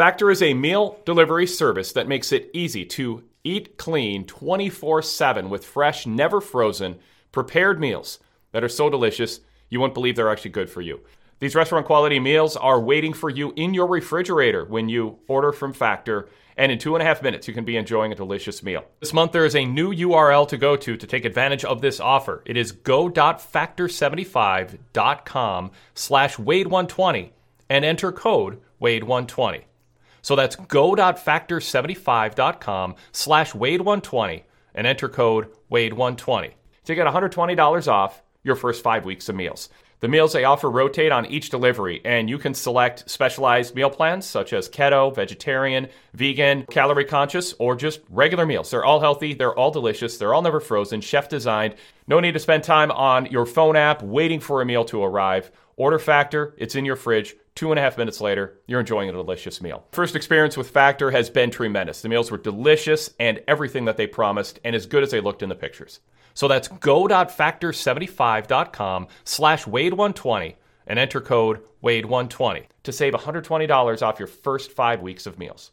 Factor is a meal delivery service that makes it easy to eat clean 24 7 with fresh, never frozen, prepared meals that are so delicious you won't believe they're actually good for you. These restaurant quality meals are waiting for you in your refrigerator when you order from Factor, and in two and a half minutes, you can be enjoying a delicious meal. This month, there is a new URL to go to to take advantage of this offer. It is go.factor75.com slash Wade120 and enter code Wade120. So that's go.factor75.com slash Wade120 and enter code Wade120 to get $120 off your first five weeks of meals. The meals they offer rotate on each delivery, and you can select specialized meal plans such as keto, vegetarian, vegan, calorie conscious, or just regular meals. They're all healthy, they're all delicious, they're all never frozen, chef designed. No need to spend time on your phone app waiting for a meal to arrive. Order Factor, it's in your fridge. Two and a half minutes later, you're enjoying a delicious meal. First experience with Factor has been tremendous. The meals were delicious and everything that they promised, and as good as they looked in the pictures. So that's go.factor75.com slash Wade120 and enter code Wade120 to save $120 off your first five weeks of meals.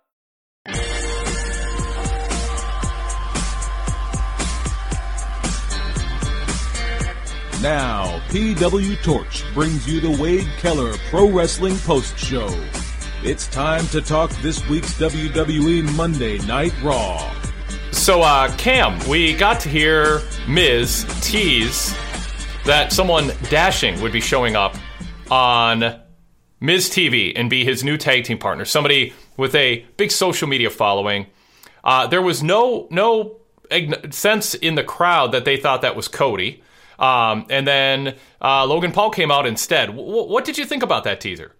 Now, PW Torch brings you the Wade Keller Pro Wrestling Post Show. It's time to talk this week's WWE Monday Night Raw. So, uh, Cam, we got to hear Miz tease that someone dashing would be showing up on Miz TV and be his new tag team partner. Somebody with a big social media following. Uh, there was no no sense in the crowd that they thought that was Cody. Um, and then uh, Logan Paul came out instead. W- what did you think about that teaser?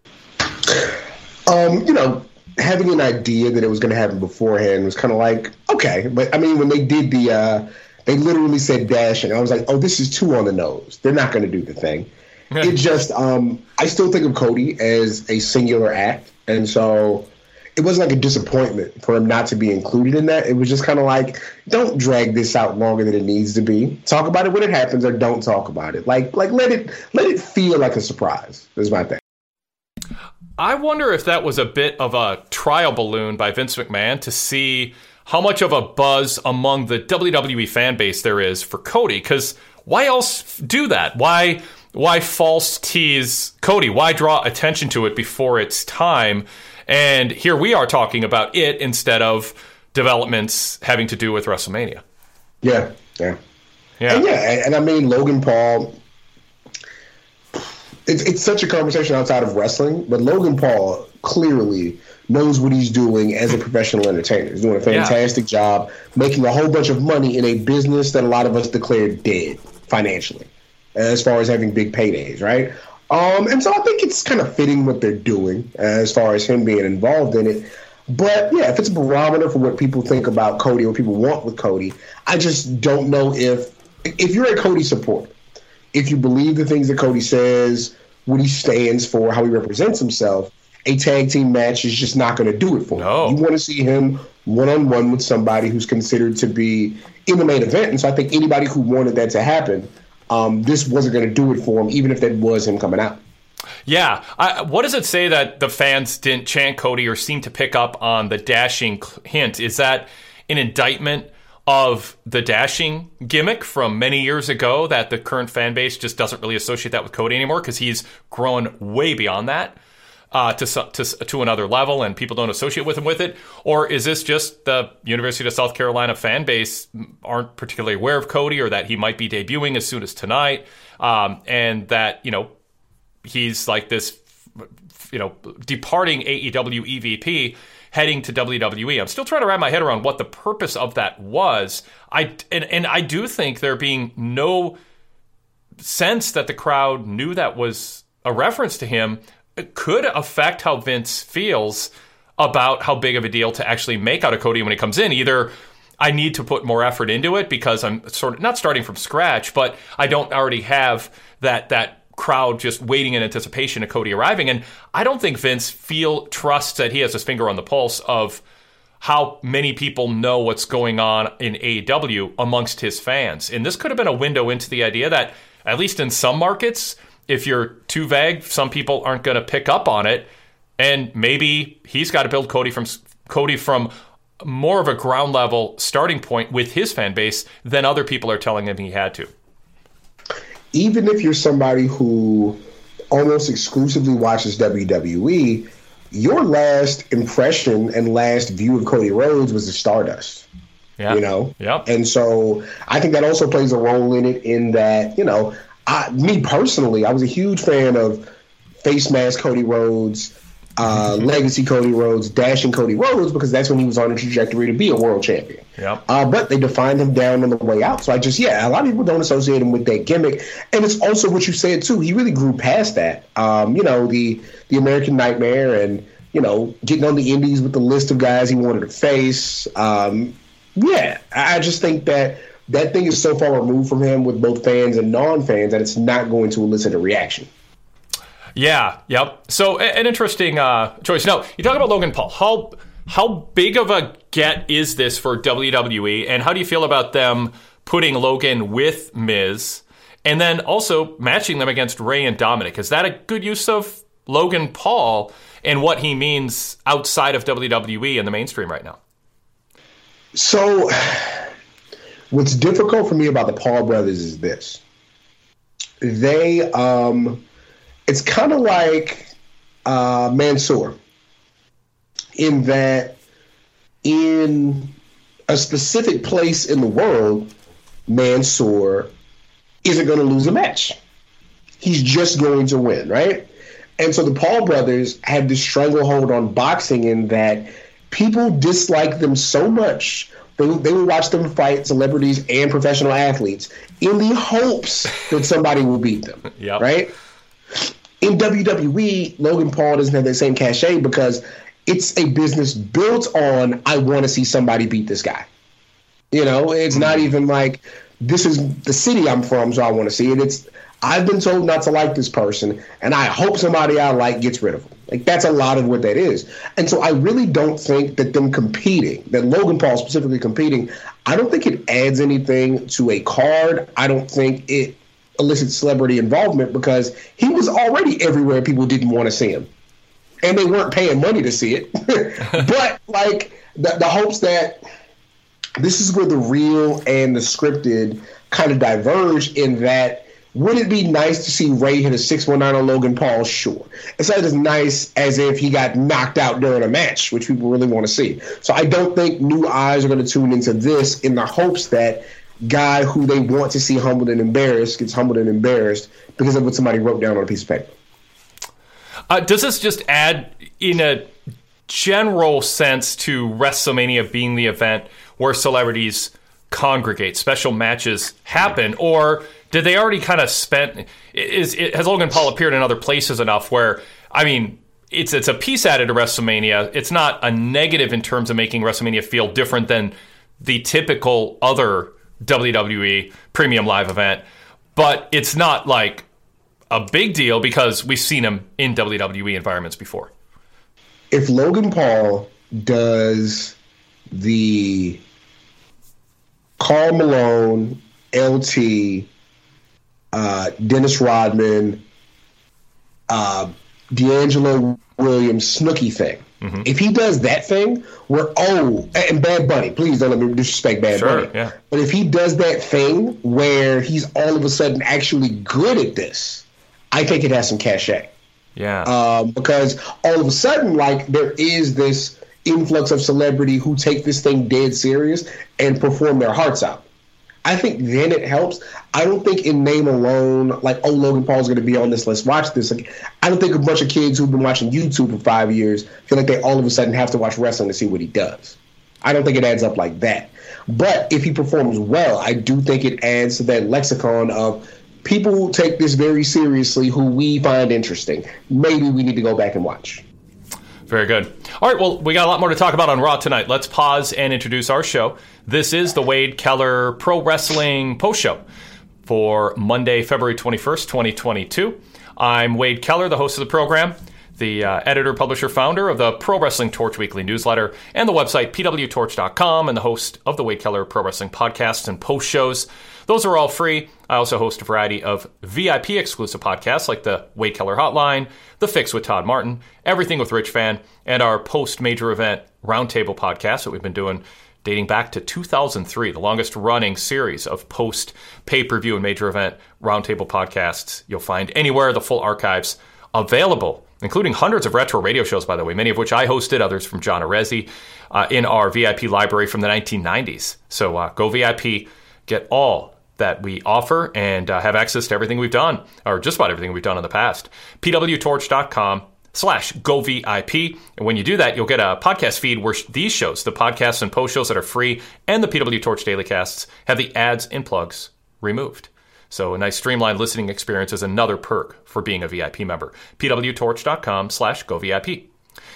Um, you know, having an idea that it was going to happen beforehand was kind of like okay, but I mean, when they did the, uh, they literally said dashing. I was like, oh, this is too on the nose. They're not going to do the thing. it just, um, I still think of Cody as a singular act, and so it wasn't like a disappointment for him not to be included in that. It was just kind of like, don't drag this out longer than it needs to be. Talk about it when it happens, or don't talk about it. Like, like let it let it feel like a surprise. Is my thing. I wonder if that was a bit of a trial balloon by Vince McMahon to see how much of a buzz among the WWE fan base there is for Cody. Because why else do that? Why why false tease Cody? Why draw attention to it before it's time? And here we are talking about it instead of developments having to do with WrestleMania. Yeah, yeah, yeah, and yeah. And, I mean, Logan Paul. It's it's such a conversation outside of wrestling, but Logan Paul clearly knows what he's doing as a professional entertainer. He's doing a fantastic yeah. job, making a whole bunch of money in a business that a lot of us declared dead financially, as far as having big paydays, right? Um, and so I think it's kind of fitting what they're doing as far as him being involved in it. But yeah, if it's a barometer for what people think about Cody, what people want with Cody, I just don't know if if you're a Cody supporter, if you believe the things that Cody says, what he stands for, how he represents himself, a tag team match is just not going to do it for no. him. You want to see him one on one with somebody who's considered to be in the main event. And so I think anybody who wanted that to happen, um, this wasn't going to do it for him, even if that was him coming out. Yeah. I, what does it say that the fans didn't chant Cody or seem to pick up on the dashing hint? Is that an indictment of the dashing gimmick from many years ago that the current fan base just doesn't really associate that with Cody anymore because he's grown way beyond that? Uh, to, to to another level, and people don't associate with him with it, or is this just the University of South Carolina fan base aren't particularly aware of Cody, or that he might be debuting as soon as tonight, um, and that you know he's like this, you know, departing AEW EVP heading to WWE. I'm still trying to wrap my head around what the purpose of that was. I and, and I do think there being no sense that the crowd knew that was a reference to him could affect how Vince feels about how big of a deal to actually make out of Cody when he comes in. Either I need to put more effort into it because I'm sort of not starting from scratch, but I don't already have that that crowd just waiting in anticipation of Cody arriving. And I don't think Vince feel trusts that he has his finger on the pulse of how many people know what's going on in AEW amongst his fans. And this could have been a window into the idea that at least in some markets if you're too vague, some people aren't going to pick up on it. And maybe he's got to build Cody from Cody from more of a ground level starting point with his fan base than other people are telling him he had to. Even if you're somebody who almost exclusively watches WWE, your last impression and last view of Cody Rhodes was the Stardust. Yeah. You know? Yep. And so I think that also plays a role in it in that, you know, I, me personally, I was a huge fan of face mask Cody Rhodes, uh, mm-hmm. legacy Cody Rhodes, dashing Cody Rhodes because that's when he was on a trajectory to be a world champion. Yep. Uh, but they defined him down on the way out. So I just, yeah, a lot of people don't associate him with that gimmick. And it's also what you said too. He really grew past that. Um, you know, the the American Nightmare and you know getting on the Indies with the list of guys he wanted to face. Um, yeah, I just think that that thing is so far removed from him with both fans and non-fans that it's not going to elicit a reaction. Yeah. Yep. So an interesting uh, choice. Now you talk about Logan Paul. How how big of a get is this for WWE, and how do you feel about them putting Logan with Miz, and then also matching them against Ray and Dominic? Is that a good use of Logan Paul and what he means outside of WWE and the mainstream right now? So What's difficult for me about the Paul brothers is this. They, um, it's kind of like uh, Mansoor in that in a specific place in the world, Mansoor isn't going to lose a match. He's just going to win, right? And so the Paul brothers had this stranglehold on boxing in that people dislike them so much they, they will watch them fight celebrities and professional athletes in the hopes that somebody will beat them. Yep. Right? In WWE, Logan Paul doesn't have that same cachet because it's a business built on I want to see somebody beat this guy. You know, it's not mm-hmm. even like this is the city I'm from, so I want to see it. It's I've been told not to like this person, and I hope somebody I like gets rid of them. Like that's a lot of what that is. And so I really don't think that them competing, that Logan Paul specifically competing, I don't think it adds anything to a card. I don't think it elicits celebrity involvement because he was already everywhere people didn't want to see him. And they weren't paying money to see it. but like the, the hopes that this is where the real and the scripted kind of diverge in that would it be nice to see Ray hit a 619 on Logan Paul? Sure. It's not as nice as if he got knocked out during a match, which people really want to see. So I don't think new eyes are going to tune into this in the hopes that guy who they want to see humbled and embarrassed gets humbled and embarrassed because of what somebody wrote down on a piece of paper. Uh, does this just add, in a general sense, to WrestleMania being the event where celebrities congregate, special matches happen, or did they already kind of spent? Is has Logan Paul appeared in other places enough where I mean, it's it's a piece added to WrestleMania. It's not a negative in terms of making WrestleMania feel different than the typical other WWE premium live event, but it's not like a big deal because we've seen him in WWE environments before. If Logan Paul does the Karl Malone, LT, uh, Dennis Rodman, uh, D'Angelo Williams, Snooki thing. Mm-hmm. If he does that thing, we're oh, and Bad Bunny. Please don't let me disrespect Bad sure, Bunny. Yeah. But if he does that thing where he's all of a sudden actually good at this, I think it has some cachet. Yeah. Um, because all of a sudden, like there is this influx of celebrity who take this thing dead serious and perform their hearts out. I think then it helps. I don't think in name alone, like, oh, Logan Paul's going to be on this, let's watch this. Like, I don't think a bunch of kids who've been watching YouTube for five years feel like they all of a sudden have to watch wrestling to see what he does. I don't think it adds up like that. But if he performs well, I do think it adds to that lexicon of people who take this very seriously who we find interesting. Maybe we need to go back and watch. Very good. All right, well, we got a lot more to talk about on Raw tonight. Let's pause and introduce our show. This is the Wade Keller Pro Wrestling Post Show for Monday, February 21st, 2022. I'm Wade Keller, the host of the program, the uh, editor, publisher, founder of the Pro Wrestling Torch weekly newsletter and the website pwtorch.com, and the host of the Wade Keller Pro Wrestling podcasts and post shows. Those are all free. I also host a variety of VIP exclusive podcasts like the Wade Keller Hotline, The Fix with Todd Martin, Everything with Rich Fann, and our post major event roundtable podcast that we've been doing dating back to 2003, the longest running series of post pay per view and major event roundtable podcasts you'll find anywhere. The full archives available, including hundreds of retro radio shows, by the way, many of which I hosted, others from John Arezzi, uh, in our VIP library from the 1990s. So uh, go VIP, get all that we offer, and uh, have access to everything we've done, or just about everything we've done in the past. pwtorch.com slash go VIP. And when you do that, you'll get a podcast feed where these shows, the podcasts and post shows that are free, and the PW Torch Daily Casts have the ads and plugs removed. So a nice streamlined listening experience is another perk for being a VIP member. pwtorch.com slash go VIP.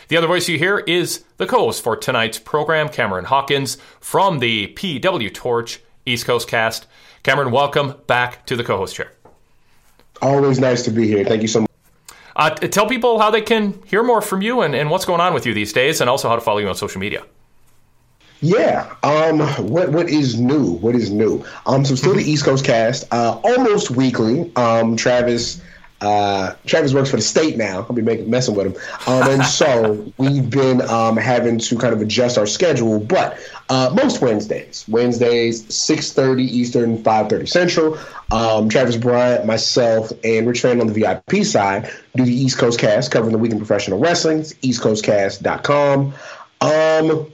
The other voice you hear is the co-host for tonight's program, Cameron Hawkins from the PW Torch East Coast cast. Cameron, welcome back to the co-host chair. Always nice to be here. Thank you so much. Uh, tell people how they can hear more from you and, and what's going on with you these days, and also how to follow you on social media. Yeah. Um. What What is new? What is new? Um. So still the East Coast cast. Uh. Almost weekly. Um. Travis. Uh, Travis works for the state now. I'll be making messing with him. Um, and so we've been um, having to kind of adjust our schedule. But uh, most Wednesdays, Wednesdays, six thirty Eastern, five thirty Central. Um, Travis Bryant, myself, and Rich Fann on the VIP side do the East Coast cast covering the week in professional wrestling. It's eastcoastcast.com. Um,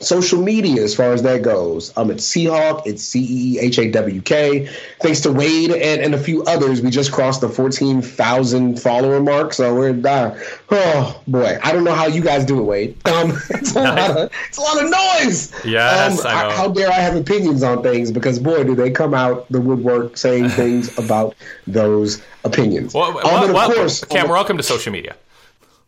social media as far as that goes. Um, it's Seahawk, it's C E H A W K. Thanks to Wade and, and a few others, we just crossed the 14,000 follower mark. So we're, uh, oh boy, I don't know how you guys do it, Wade. Um, it's, a lot of, it's a lot of noise. Yes, um, I know. How dare I have opinions on things because boy, do they come out the woodwork saying things about those opinions. Well, um, well, of course, Cam, welcome to social media.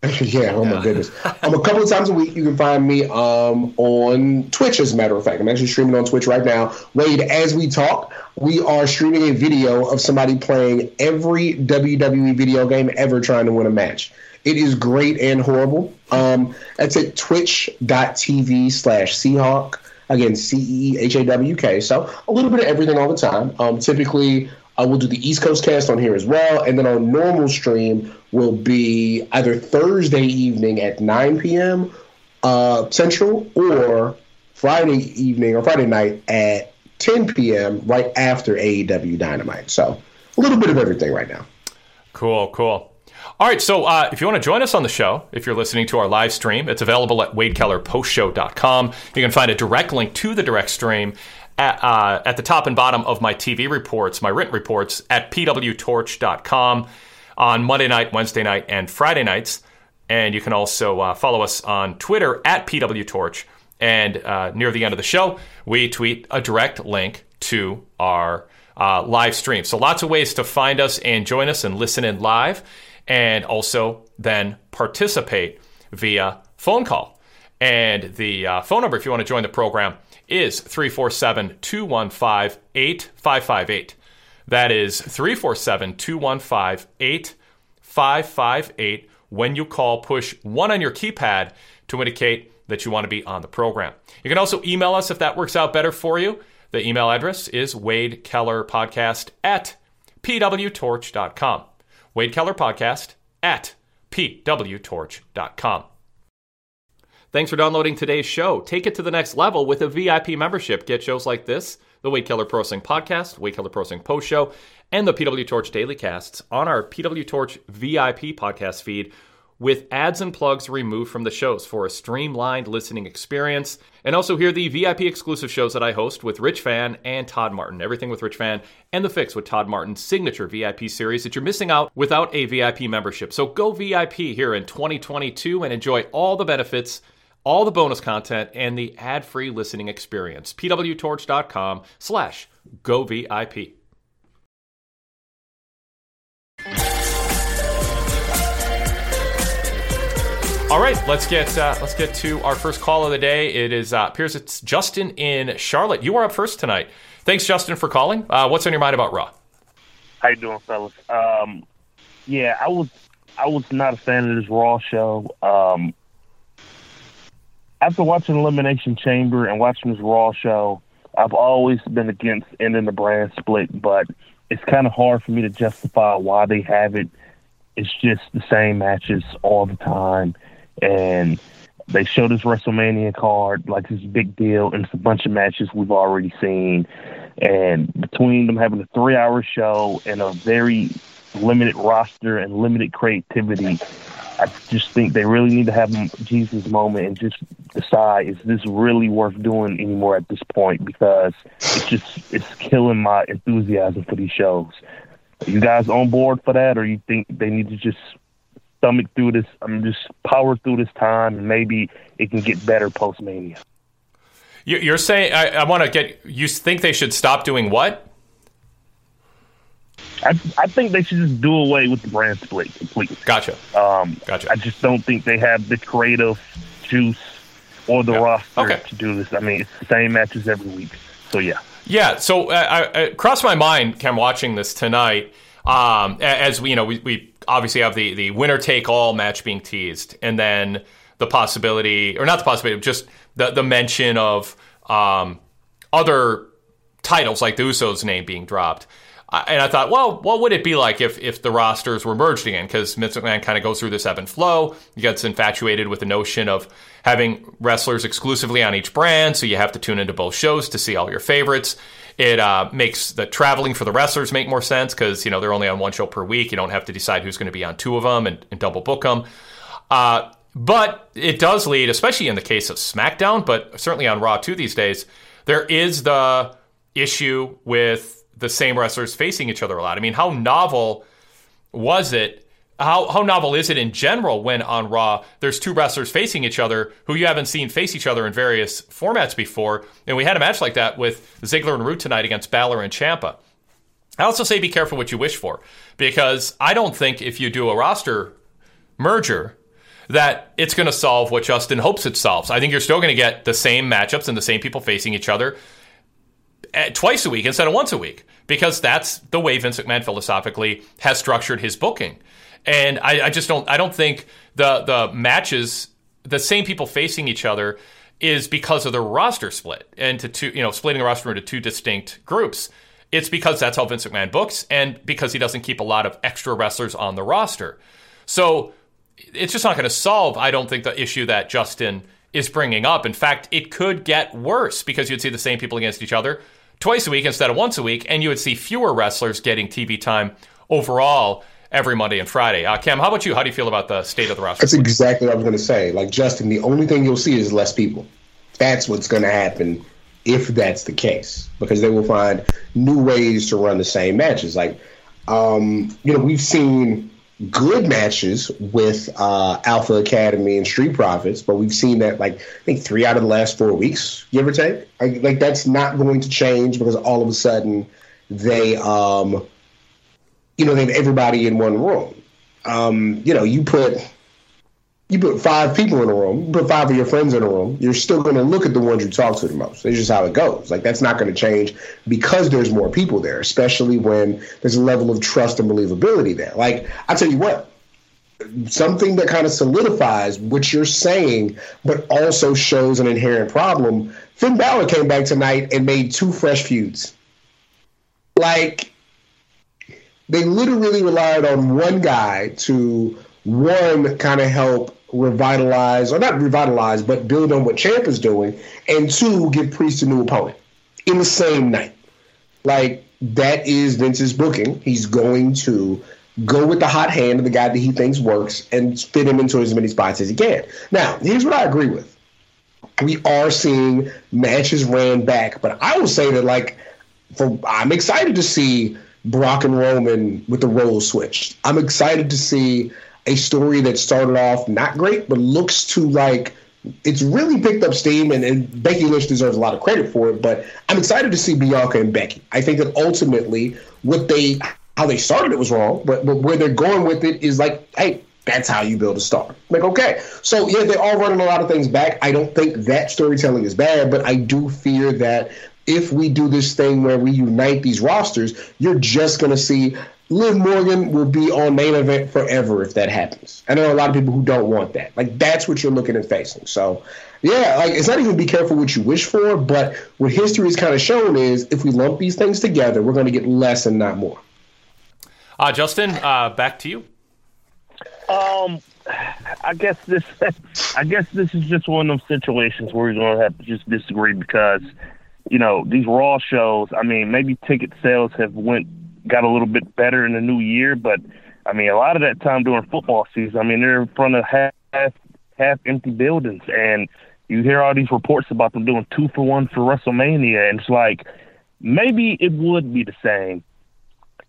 yeah, oh my goodness. Um, a couple of times a week, you can find me um, on Twitch, as a matter of fact. I'm actually streaming on Twitch right now. Wade, as we talk, we are streaming a video of somebody playing every WWE video game ever trying to win a match. It is great and horrible. Um, that's at twitch.tv slash Seahawk. Again, C E E H A W K. So a little bit of everything all the time. Um, typically, uh, we'll do the East Coast cast on here as well. And then our normal stream will be either Thursday evening at 9 p.m. Uh, Central or Friday evening or Friday night at 10 p.m. right after AEW Dynamite. So a little bit of everything right now. Cool, cool. All right, so uh, if you want to join us on the show, if you're listening to our live stream, it's available at wadekellerpostshow.com. You can find a direct link to the direct stream at, uh, at the top and bottom of my TV reports, my written reports, at pwtorch.com on Monday night, Wednesday night, and Friday nights. And you can also uh, follow us on Twitter at pwtorch. And uh, near the end of the show, we tweet a direct link to our uh, live stream. So lots of ways to find us and join us and listen in live, and also then participate via phone call. And the uh, phone number, if you want to join the program, is 347 215 8558. That is 347 215 8558. When you call, push one on your keypad to indicate that you want to be on the program. You can also email us if that works out better for you. The email address is Wade Keller Podcast at pwtorch.com. Wade Keller Podcast at pwtorch.com. Thanks for downloading today's show. Take it to the next level with a VIP membership. Get shows like this, the Wade Keller Pro Wrestling Podcast, Wade Keller Pro Wrestling Post Show, and the PW Torch Daily Casts on our PW Torch VIP podcast feed with ads and plugs removed from the shows for a streamlined listening experience. And also hear the VIP exclusive shows that I host with Rich Fann and Todd Martin. Everything with Rich Fann and The Fix with Todd Martin's signature VIP series that you're missing out without a VIP membership. So go VIP here in 2022 and enjoy all the benefits, all the bonus content, and the ad-free listening experience. pwtorch.com slash go VIP. All right, let's get uh, let's get to our first call of the day. It is uh, appears it's Justin in Charlotte. You are up first tonight. Thanks, Justin, for calling. Uh, what's on your mind about Raw? How you doing, fellas? Um, yeah, I was I was not a fan of this Raw show. Um, after watching Elimination Chamber and watching this Raw show, I've always been against ending the brand split, but it's kind of hard for me to justify why they have it. It's just the same matches all the time and they showed this WrestleMania card like this big deal, and it's a bunch of matches we've already seen. And between them having a three-hour show and a very limited roster and limited creativity, I just think they really need to have Jesus moment and just decide is this really worth doing anymore at this point because it's just it's killing my enthusiasm for these shows. Are you guys on board for that, or you think they need to just stomach through this. I'm just power through this time, and maybe it can get better post Mania. You're saying I, I want to get. You think they should stop doing what? I, I think they should just do away with the brand split completely. Gotcha. Um, gotcha. I just don't think they have the creative juice or the yeah. roster okay. to do this. I mean, it's the same matches every week. So yeah. Yeah. So uh, I, I crossed my mind, Cam, watching this tonight. Um, as we, you know, we, we obviously have the the winner take all match being teased, and then the possibility, or not the possibility, just the the mention of um, other titles like the Usos' name being dropped. And I thought, well, what would it be like if, if the rosters were merged again? Because Vince McMahon kind of goes through this ebb and flow. He gets infatuated with the notion of having wrestlers exclusively on each brand, so you have to tune into both shows to see all your favorites. It uh, makes the traveling for the wrestlers make more sense because you know they're only on one show per week. You don't have to decide who's going to be on two of them and, and double book them. Uh, but it does lead, especially in the case of SmackDown, but certainly on Raw too these days. There is the issue with the same wrestlers facing each other a lot. I mean, how novel was it how, how novel is it in general when on Raw there's two wrestlers facing each other who you haven't seen face each other in various formats before? And we had a match like that with Ziggler and Roode tonight against Balor and Ciampa. I also say be careful what you wish for because I don't think if you do a roster merger that it's going to solve what Justin hopes it solves. I think you're still going to get the same matchups and the same people facing each other twice a week instead of once a week because that's the way Vince McMahon philosophically has structured his booking. And I, I just don't I don't think the the matches the same people facing each other is because of the roster split into two you know splitting the roster into two distinct groups. It's because that's how Vince McMahon books, and because he doesn't keep a lot of extra wrestlers on the roster. So it's just not going to solve, I don't think, the issue that Justin is bringing up. In fact, it could get worse because you'd see the same people against each other twice a week instead of once a week, and you would see fewer wrestlers getting TV time overall every Monday and Friday. Uh, Cam, how about you? How do you feel about the state of the roster? That's exactly what I was going to say. Like Justin, the only thing you'll see is less people. That's what's going to happen if that's the case, because they will find new ways to run the same matches. Like, um, you know, we've seen good matches with uh, Alpha Academy and Street Profits, but we've seen that like I think three out of the last four weeks, give or take. Like, like that's not going to change because all of a sudden they, um, you know, they have everybody in one room. Um, you know, you put you put five people in a room, you put five of your friends in a room, you're still going to look at the ones you talk to the most. It's just how it goes. Like that's not going to change because there's more people there, especially when there's a level of trust and believability there. Like I tell you what, something that kind of solidifies what you're saying, but also shows an inherent problem. Finn Balor came back tonight and made two fresh feuds. Like they literally relied on one guy to one kind of help revitalize, or not revitalize, but build on what Champ is doing, and two, give Priest a new opponent in the same night. Like, that is Vince's booking. He's going to go with the hot hand of the guy that he thinks works and fit him into as many spots as he can. Now, here's what I agree with. We are seeing matches ran back, but I will say that, like, for I'm excited to see Brock and Roman with the role switched. I'm excited to see a story that started off not great, but looks to like it's really picked up steam, and, and, Becky Lynch deserves a lot of credit for it. But I'm excited to see Bianca and Becky. I think that ultimately, what they how they started it was wrong, but but where they're going with it is like, hey, that's how you build a star. Like, okay, so yeah, they're all running a lot of things back. I don't think that storytelling is bad, but I do fear that if we do this thing where we unite these rosters, you're just going to see Liv Morgan will be on main event forever if that happens. I know a lot of people who don't want that. Like that's what you're looking at facing. So yeah, like it's not even be careful what you wish for, but what history has kind of shown is if we lump these things together, we're going to get less and not more. Uh, Justin, uh, back to you. Um, I guess this, I guess this is just one of those situations where we're going to have to just disagree because, you know, these Raw shows. I mean, maybe ticket sales have went got a little bit better in the new year. But I mean, a lot of that time during football season, I mean, they're in front of half half empty buildings, and you hear all these reports about them doing two for one for WrestleMania, and it's like maybe it would be the same.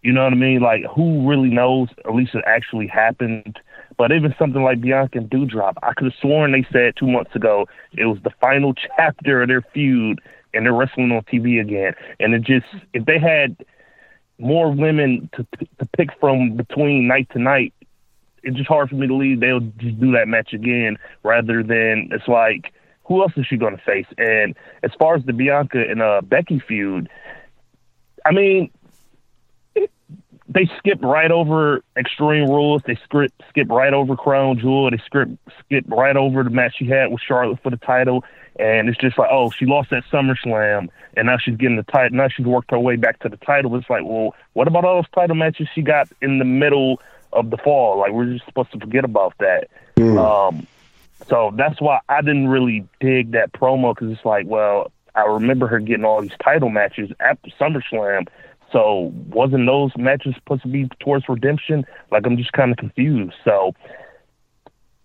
You know what I mean? Like, who really knows? At least it actually happened. But even something like Bianca and Doudrop, I could have sworn they said two months ago it was the final chapter of their feud, and they're wrestling on TV again. And it just, if they had more women to to pick from between night to night, it's just hard for me to believe they'll just do that match again rather than it's like who else is she going to face? And as far as the Bianca and uh, Becky feud, I mean, they skip right over Extreme Rules. They skip skip right over Crown Jewel. They skip skip right over the match she had with Charlotte for the title. And it's just like, oh, she lost that SummerSlam, and now she's getting the title. Now she's worked her way back to the title. It's like, well, what about all those title matches she got in the middle of the fall? Like, we're just supposed to forget about that. Mm. Um, so that's why I didn't really dig that promo because it's like, well, I remember her getting all these title matches after SummerSlam. So wasn't those matches supposed to be towards redemption? Like I'm just kind of confused. So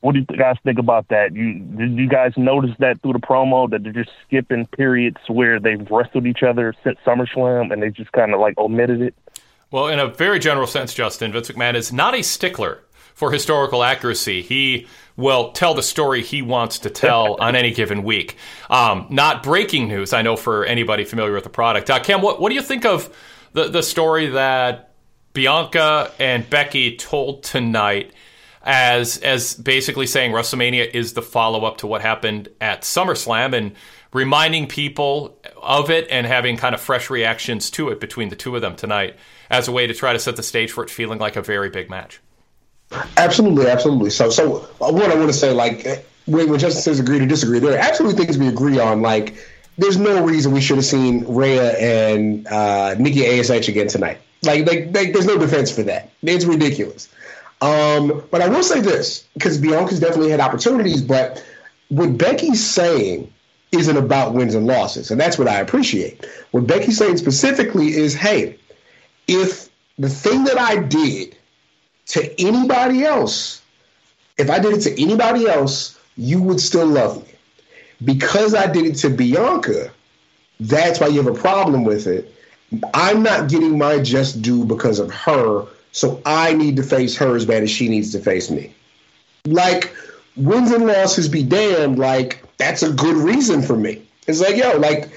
what do you guys think about that? You did you guys notice that through the promo that they're just skipping periods where they've wrestled each other since SummerSlam and they just kind of like omitted it? Well, in a very general sense, Justin Vince McMahon is not a stickler for historical accuracy. He will tell the story he wants to tell on any given week. Um, not breaking news, I know for anybody familiar with the product. Uh, Cam, what what do you think of the the story that Bianca and Becky told tonight? As as basically saying WrestleMania is the follow up to what happened at SummerSlam and reminding people of it and having kind of fresh reactions to it between the two of them tonight as a way to try to set the stage for it feeling like a very big match. Absolutely, absolutely. So, so what I want to say, like when, when Justin says agree to disagree, there are absolutely things we agree on. Like, there's no reason we should have seen Rhea and uh, Nikki Ash again tonight. Like, like, like, there's no defense for that. It's ridiculous. Um, but I will say this because Bianca's definitely had opportunities, but what Becky's saying isn't about wins and losses, and that's what I appreciate. What Becky's saying specifically is, hey, if the thing that I did to anybody else, if I did it to anybody else, you would still love me. Because I did it to Bianca, that's why you have a problem with it. I'm not getting my just due because of her, so I need to face her as bad as she needs to face me. Like, wins and losses be damned, like, that's a good reason for me. It's like, yo, like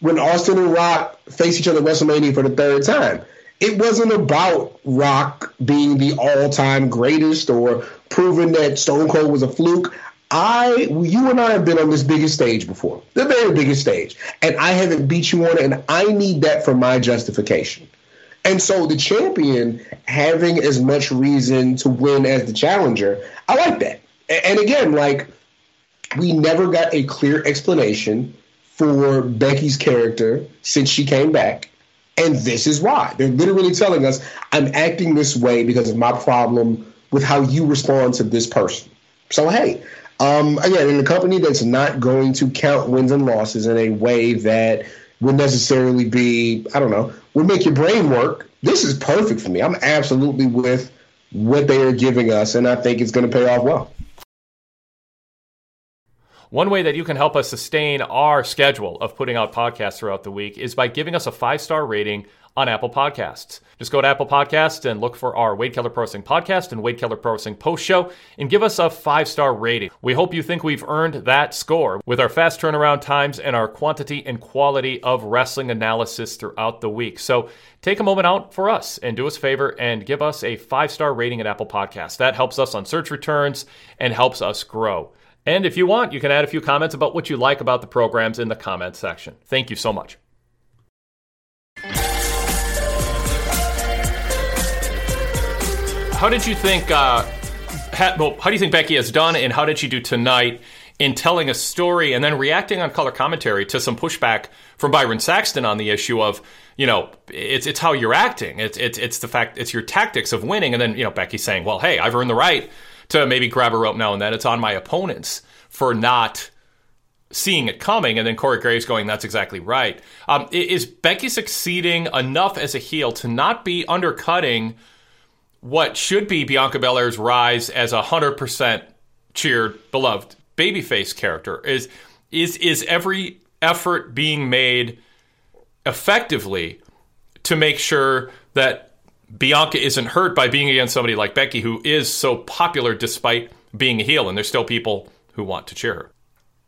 when Austin and Rock face each other at WrestleMania for the third time, it wasn't about Rock being the all-time greatest or proving that Stone Cold was a fluke. I, you and I have been on this biggest stage before, the very biggest stage, and I haven't beat you on it, and I need that for my justification. And so the champion having as much reason to win as the challenger, I like that. And again, like we never got a clear explanation for Becky's character since she came back. And this is why. They're literally telling us, I'm acting this way because of my problem with how you respond to this person. So, hey, um, again, in a company that's not going to count wins and losses in a way that would necessarily be, I don't know, would make your brain work, this is perfect for me. I'm absolutely with what they are giving us, and I think it's going to pay off well. One way that you can help us sustain our schedule of putting out podcasts throughout the week is by giving us a five star rating on Apple Podcasts. Just go to Apple Podcasts and look for our Wade Keller Wrestling podcast and Wade Keller Pro Wrestling post show and give us a five star rating. We hope you think we've earned that score with our fast turnaround times and our quantity and quality of wrestling analysis throughout the week. So take a moment out for us and do us a favor and give us a five star rating at Apple Podcasts. That helps us on search returns and helps us grow. And if you want, you can add a few comments about what you like about the programs in the comments section. Thank you so much. How did you think? Uh, ha, well, how do you think Becky has done, and how did she do tonight in telling a story and then reacting on color commentary to some pushback from Byron Saxton on the issue of, you know, it's it's how you're acting, it's it's it's the fact, it's your tactics of winning, and then you know Becky saying, well, hey, I've earned the right to maybe grab a rope now and then. It's on my opponents for not seeing it coming. And then Corey Graves going, that's exactly right. Um, is Becky succeeding enough as a heel to not be undercutting what should be Bianca Belair's rise as a 100% cheered, beloved babyface character? Is, is, is every effort being made effectively to make sure that Bianca isn't hurt by being against somebody like Becky, who is so popular despite being a heel, and there's still people who want to cheer her.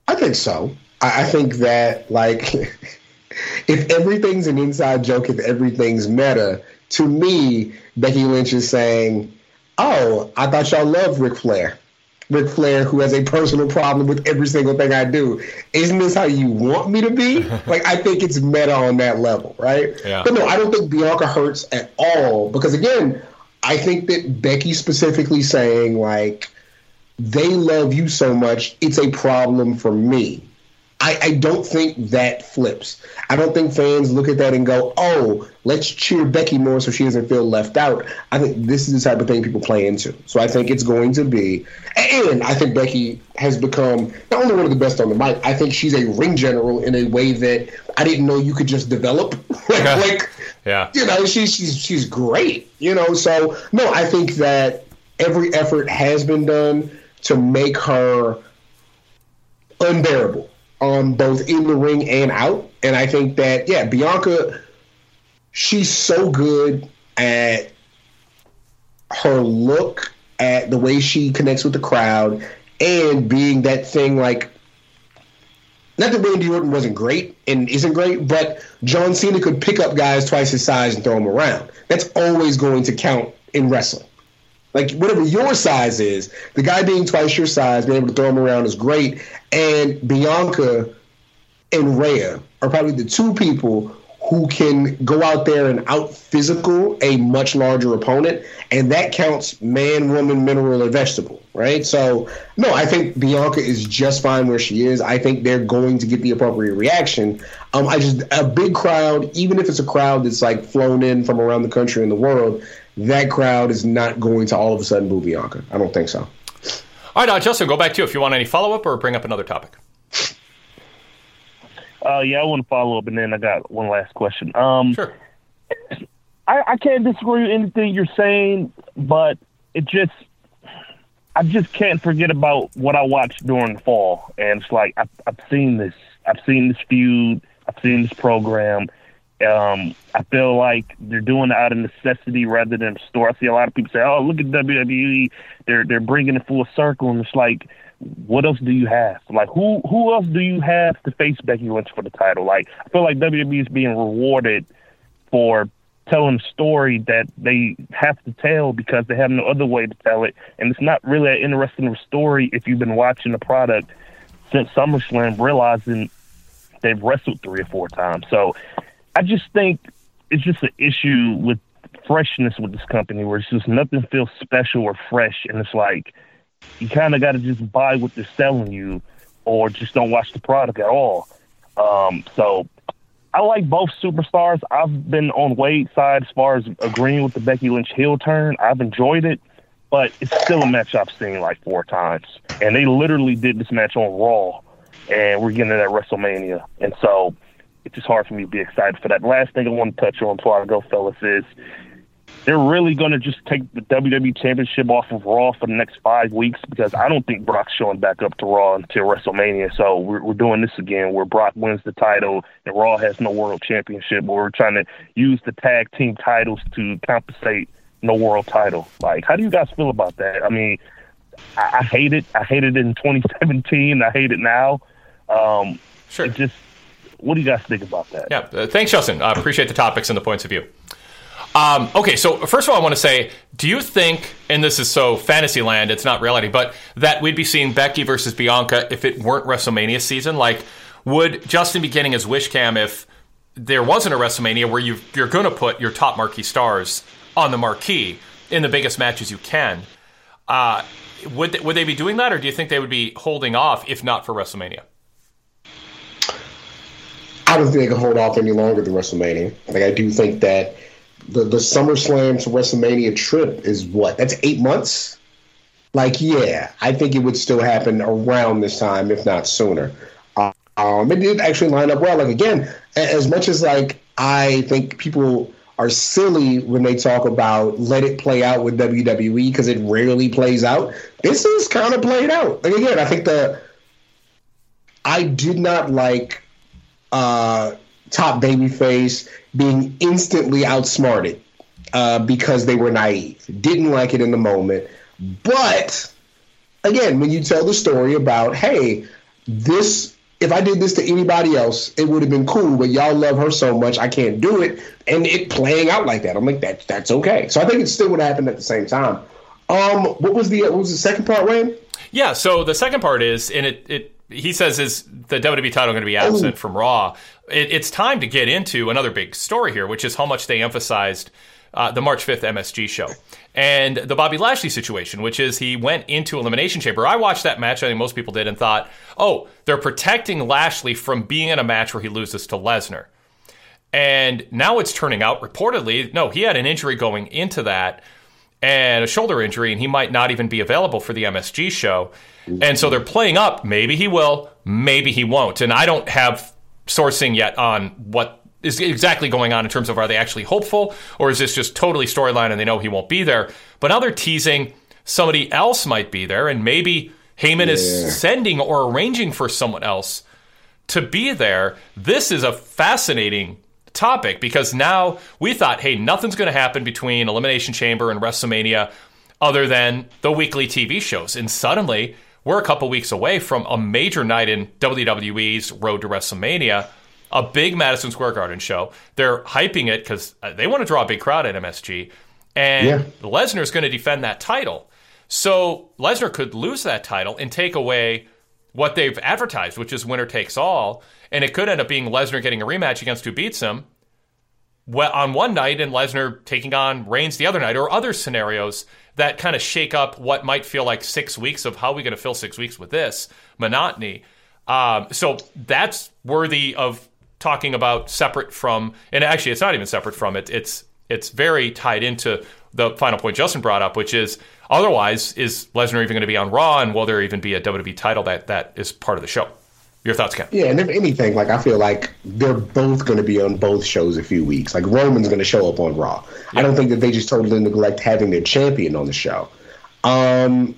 I think so. I think that like if everything's an inside joke, if everything's meta, to me, Becky Lynch is saying, "Oh, I thought y'all loved Ric Flair." Ric Flair, who has a personal problem with every single thing I do. Isn't this how you want me to be? like, I think it's meta on that level, right? Yeah. But no, I don't think Bianca hurts at all because, again, I think that Becky specifically saying, like, they love you so much, it's a problem for me. I, I, don't think that flips. I don't think fans look at that and go, oh, let's cheer Becky more so she doesn't feel left out. I think this is the type of thing people play into. So I think it's going to be, and I think Becky has become not only one of the best on the mic, I think she's a ring general in a way that I didn't know you could just develop. like, like, yeah. you know, she's, she's, she's great, you know? So, no, I think that every effort has been done to make her unbearable um, both in the ring and out. And I think that, yeah, Bianca, she's so good at her look, at the way she connects with the crowd, and being that thing like, not that Randy Orton wasn't great and isn't great, but John Cena could pick up guys twice his size and throw them around. That's always going to count in wrestling. Like whatever your size is, the guy being twice your size, being able to throw him around is great. And Bianca and Rhea are probably the two people who can go out there and out physical a much larger opponent, and that counts man, woman, mineral, or vegetable, right? So, no, I think Bianca is just fine where she is. I think they're going to get the appropriate reaction. Um, I just a big crowd, even if it's a crowd that's like flown in from around the country and the world, that crowd is not going to all of a sudden boo Bianca. I don't think so. All right, uh, Justin, go back to you if you want any follow up or bring up another topic. Uh, yeah, I want to follow up, and then I got one last question. Um, sure. I, I can't disagree with anything you're saying, but it just I just can't forget about what I watched during the fall, and it's like I've, I've seen this, I've seen this feud, I've seen this program. Um, I feel like they're doing it out of necessity rather than store. I see a lot of people say, "Oh, look at WWE, they're they're bringing it full circle," and it's like, what else do you have? Like, who who else do you have to face Becky Lynch for the title? Like, I feel like WWE is being rewarded for telling a story that they have to tell because they have no other way to tell it. And it's not really an interesting story if you've been watching the product since SummerSlam, realizing they've wrestled three or four times. So I just think it's just an issue with freshness with this company where it's just nothing feels special or fresh. And it's like you kind of got to just buy what they're selling you or just don't watch the product at all. Um, so I like both superstars. I've been on Wade's side as far as agreeing with the Becky Lynch heel turn. I've enjoyed it, but it's still a match I've seen like four times. And they literally did this match on Raw, and we're getting it at WrestleMania. And so it's just hard for me to be excited for that. Last thing I want to touch on before I go, fellas, is they're really going to just take the WWE Championship off of Raw for the next five weeks because I don't think Brock's showing back up to Raw until WrestleMania. So we're, we're doing this again where Brock wins the title and Raw has no World Championship. We're trying to use the tag team titles to compensate no World title. Like, how do you guys feel about that? I mean, I, I hate it. I hated it in 2017. I hate it now. Um, sure. Just, what do you guys think about that? Yeah. Uh, thanks, Justin. I appreciate the topics and the points of view. Um, okay, so first of all, I want to say, do you think, and this is so fantasy land, it's not reality, but that we'd be seeing Becky versus Bianca if it weren't WrestleMania season? Like, would Justin be getting his wish cam if there wasn't a WrestleMania where you you're going to put your top marquee stars on the marquee in the biggest matches you can? Uh, would would they be doing that, or do you think they would be holding off if not for WrestleMania? I don't think they can hold off any longer than WrestleMania. Like I do think that the the SummerSlam to WrestleMania trip is what? That's eight months. Like, yeah, I think it would still happen around this time, if not sooner. Um, it did actually line up well. Like again, as much as like I think people are silly when they talk about let it play out with WWE because it rarely plays out. This is kind of played out. Like again, I think the I did not like uh top babyface being instantly outsmarted uh, because they were naive. Didn't like it in the moment. But again, when you tell the story about, hey, this if I did this to anybody else, it would have been cool, but y'all love her so much, I can't do it. And it playing out like that, I'm like, that that's okay. So I think it still would happen at the same time. Um, what was the what was the second part, Rand? Yeah, so the second part is, and it it he says is the WWE title going to be absent from Raw. It, it's time to get into another big story here, which is how much they emphasized uh, the March 5th MSG show and the Bobby Lashley situation, which is he went into Elimination Chamber. I watched that match, I think most people did, and thought, oh, they're protecting Lashley from being in a match where he loses to Lesnar. And now it's turning out, reportedly, no, he had an injury going into that and a shoulder injury, and he might not even be available for the MSG show. And so they're playing up. Maybe he will, maybe he won't. And I don't have sourcing yet on what is exactly going on in terms of are they actually hopeful or is this just totally storyline and they know he won't be there? But now they're teasing somebody else might be there, and maybe Heyman yeah. is sending or arranging for someone else to be there. This is a fascinating topic because now we thought, hey, nothing's going to happen between Elimination Chamber and WrestleMania other than the weekly TV shows. And suddenly, we're a couple weeks away from a major night in WWE's Road to WrestleMania, a big Madison Square Garden show. They're hyping it because uh, they want to draw a big crowd at MSG, and yeah. Lesnar is going to defend that title. So Lesnar could lose that title and take away what they've advertised, which is winner takes all, and it could end up being Lesnar getting a rematch against who beats him on one night and Lesnar taking on Reigns the other night, or other scenarios that kind of shake up what might feel like six weeks of how are we going to fill six weeks with this monotony. Um, so that's worthy of talking about separate from, and actually, it's not even separate from it. It's it's very tied into the final point Justin brought up, which is Otherwise, is Lesnar even going to be on Raw, and will there even be a WWE title that that is part of the show? Your thoughts, Ken? Yeah, and if anything, like I feel like they're both going to be on both shows a few weeks. Like Roman's going to show up on Raw. I don't think that they just totally neglect having their champion on the show. Um,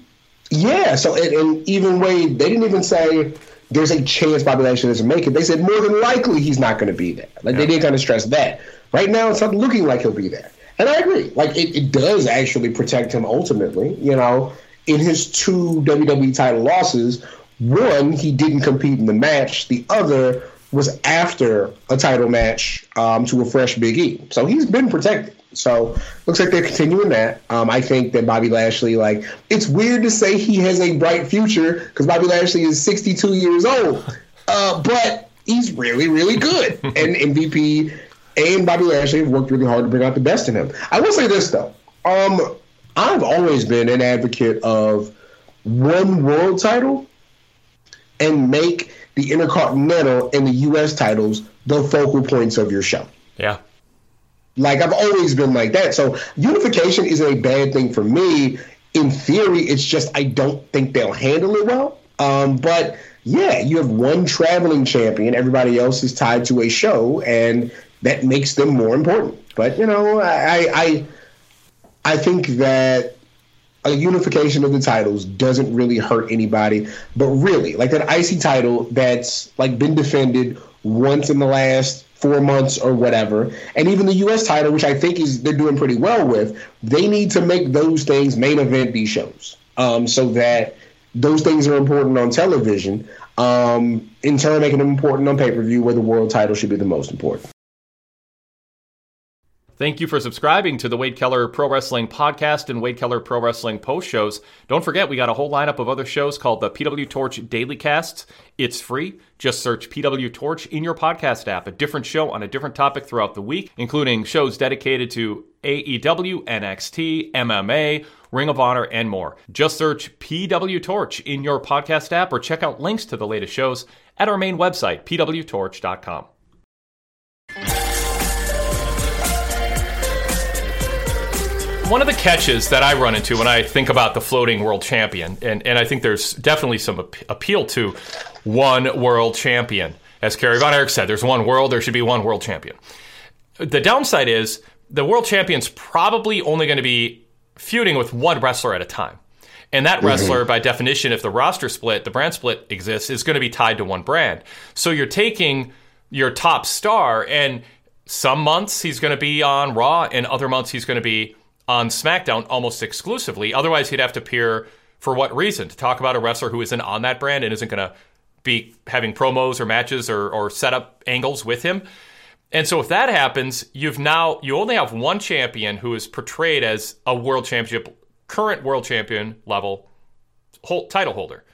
yeah. So and, and even Wade, they didn't even say there's a chance Bobby Lashley doesn't make it. They said more than likely he's not going to be there. Like they did kind of stress that. Right now, it's not looking like he'll be there. And I agree. Like it, it does actually protect him ultimately. You know, in his two WWE title losses, one he didn't compete in the match. The other was after a title match um, to a fresh Big E. So he's been protected. So looks like they're continuing that. Um, I think that Bobby Lashley, like, it's weird to say he has a bright future because Bobby Lashley is 62 years old, uh, but he's really, really good. and MVP and Bobby Lashley have worked really hard to bring out the best in him. I will say this though, um, I've always been an advocate of one world title and make the Intercontinental and the U.S. titles the focal points of your show. Yeah. Like I've always been like that. So unification isn't a bad thing for me. In theory, it's just I don't think they'll handle it well. Um, but yeah, you have one traveling champion. Everybody else is tied to a show, and that makes them more important. But you know, I I I think that a unification of the titles doesn't really hurt anybody. But really, like that icy title that's like been defended once in the last four months or whatever, and even the U.S. title, which I think is they're doing pretty well with, they need to make those things main event these shows, um, so that those things are important on television. Um, in turn, making them important on pay per view, where the world title should be the most important. Thank you for subscribing to the Wade Keller Pro Wrestling Podcast and Wade Keller Pro Wrestling Post shows. Don't forget, we got a whole lineup of other shows called the PW Torch Daily Casts. It's free. Just search PW Torch in your podcast app. A different show on a different topic throughout the week, including shows dedicated to AEW, NXT, MMA, Ring of Honor, and more. Just search PW Torch in your podcast app or check out links to the latest shows at our main website, pwtorch.com. one of the catches that I run into when I think about the floating world champion, and, and I think there's definitely some appeal to one world champion. As Kerry Von Erich said, there's one world, there should be one world champion. The downside is the world champion's probably only going to be feuding with one wrestler at a time. And that mm-hmm. wrestler, by definition, if the roster split, the brand split exists, is going to be tied to one brand. So you're taking your top star, and some months he's going to be on Raw, and other months he's going to be on SmackDown almost exclusively. Otherwise, he'd have to appear for what reason? To talk about a wrestler who isn't on that brand and isn't going to be having promos or matches or, or setup angles with him. And so if that happens, you've now you only have one champion who is portrayed as a world championship, current world champion level title holder.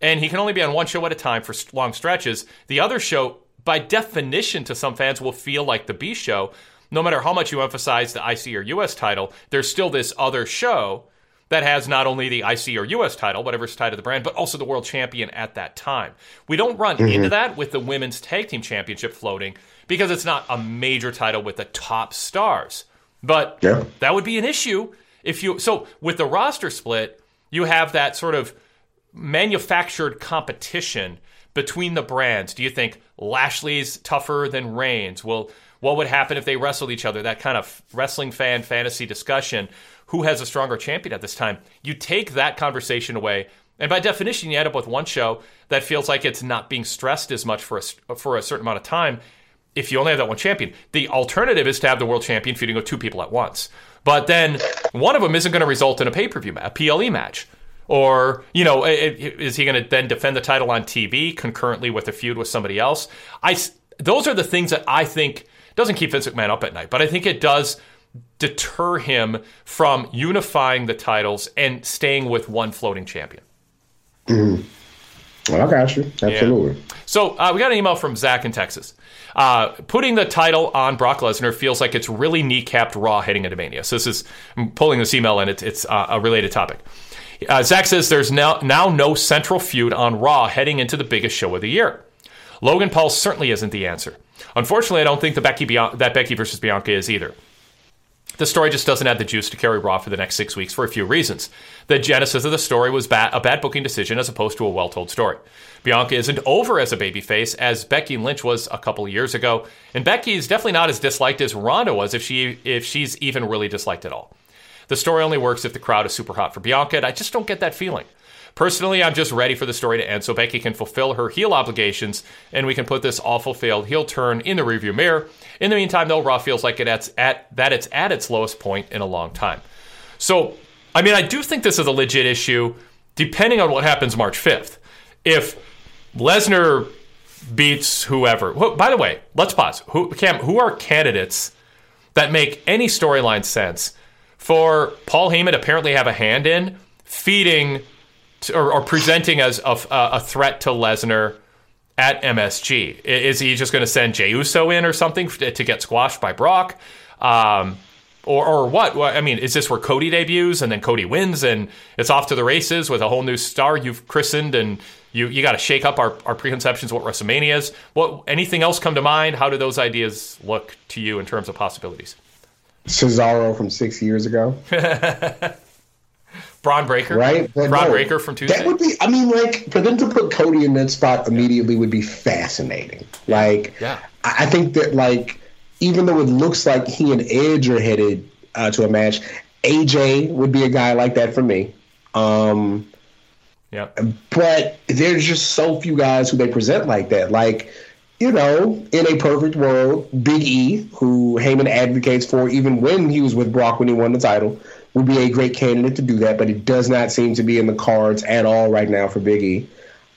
And he can only be on one show at a time for long stretches. The other show, by definition to some fans, will feel like the B show no matter how much you emphasize the IC or US title, there's still this other show that has not only the IC or US title, whatever's tied to the brand, but also the world champion at that time. We don't run mm-hmm. into that with the women's tag team championship floating because it's not a major title with the top stars. But yeah. that would be an issue if you so with the roster split, you have that sort of manufactured competition between the brands. Do you think Lashley's tougher than Reigns? Will what would happen if they wrestled each other? That kind of wrestling fan fantasy discussion. Who has a stronger champion at this time? You take that conversation away, and by definition, you end up with one show that feels like it's not being stressed as much for a, for a certain amount of time. If you only have that one champion, the alternative is to have the world champion feuding with two people at once. But then one of them isn't going to result in a pay per view, a PLE match. Or, you know, is he going to then defend the title on TV concurrently with a feud with somebody else? I, those are the things that I think doesn't keep Vince McMahon up at night, but I think it does deter him from unifying the titles and staying with one floating champion. Mm-hmm. Well, I got you. Absolutely. Yeah. So uh, we got an email from Zach in Texas. Uh, putting the title on Brock Lesnar feels like it's really kneecapped Raw heading into Mania. So this is I'm pulling this email and it's, it's uh, a related topic. Uh, Zach says there's now now no central feud on Raw heading into the biggest show of the year. Logan Paul certainly isn't the answer. Unfortunately, I don't think the Becky that Becky versus Bianca is either. The story just doesn't have the juice to carry Raw for the next six weeks for a few reasons. The genesis of the story was ba- a bad booking decision as opposed to a well told story. Bianca isn't over as a babyface as Becky Lynch was a couple years ago, and Becky is definitely not as disliked as Ronda was if she if she's even really disliked at all. The story only works if the crowd is super hot for Bianca, and I just don't get that feeling. Personally, I'm just ready for the story to end so Becky can fulfill her heel obligations and we can put this awful failed heel turn in the rearview mirror. In the meantime, though, Raw feels like it's at that it's at its lowest point in a long time. So, I mean, I do think this is a legit issue, depending on what happens March 5th. If Lesnar beats whoever, who, by the way, let's pause. Who, Cam, who are candidates that make any storyline sense for Paul Heyman apparently have a hand in feeding to, or, or, presenting as a, a threat to Lesnar at MSG? Is he just going to send Jey Uso in or something to get squashed by Brock? Um, or, or what? I mean, is this where Cody debuts and then Cody wins and it's off to the races with a whole new star you've christened and you, you got to shake up our, our preconceptions what WrestleMania is? What anything else come to mind? How do those ideas look to you in terms of possibilities? Cesaro from six years ago. Bron Breakker, right? But Bron no, Breakker from Tuesday. That would be. I mean, like for them to put Cody in that spot immediately would be fascinating. Like, yeah. I think that like even though it looks like he and Edge are headed uh, to a match, AJ would be a guy like that for me. Um, yeah. But there's just so few guys who they present like that. Like, you know, in a perfect world, Big E, who Heyman advocates for even when he was with Brock when he won the title, would be a great candidate to do that, but it does not seem to be in the cards at all right now for Big E.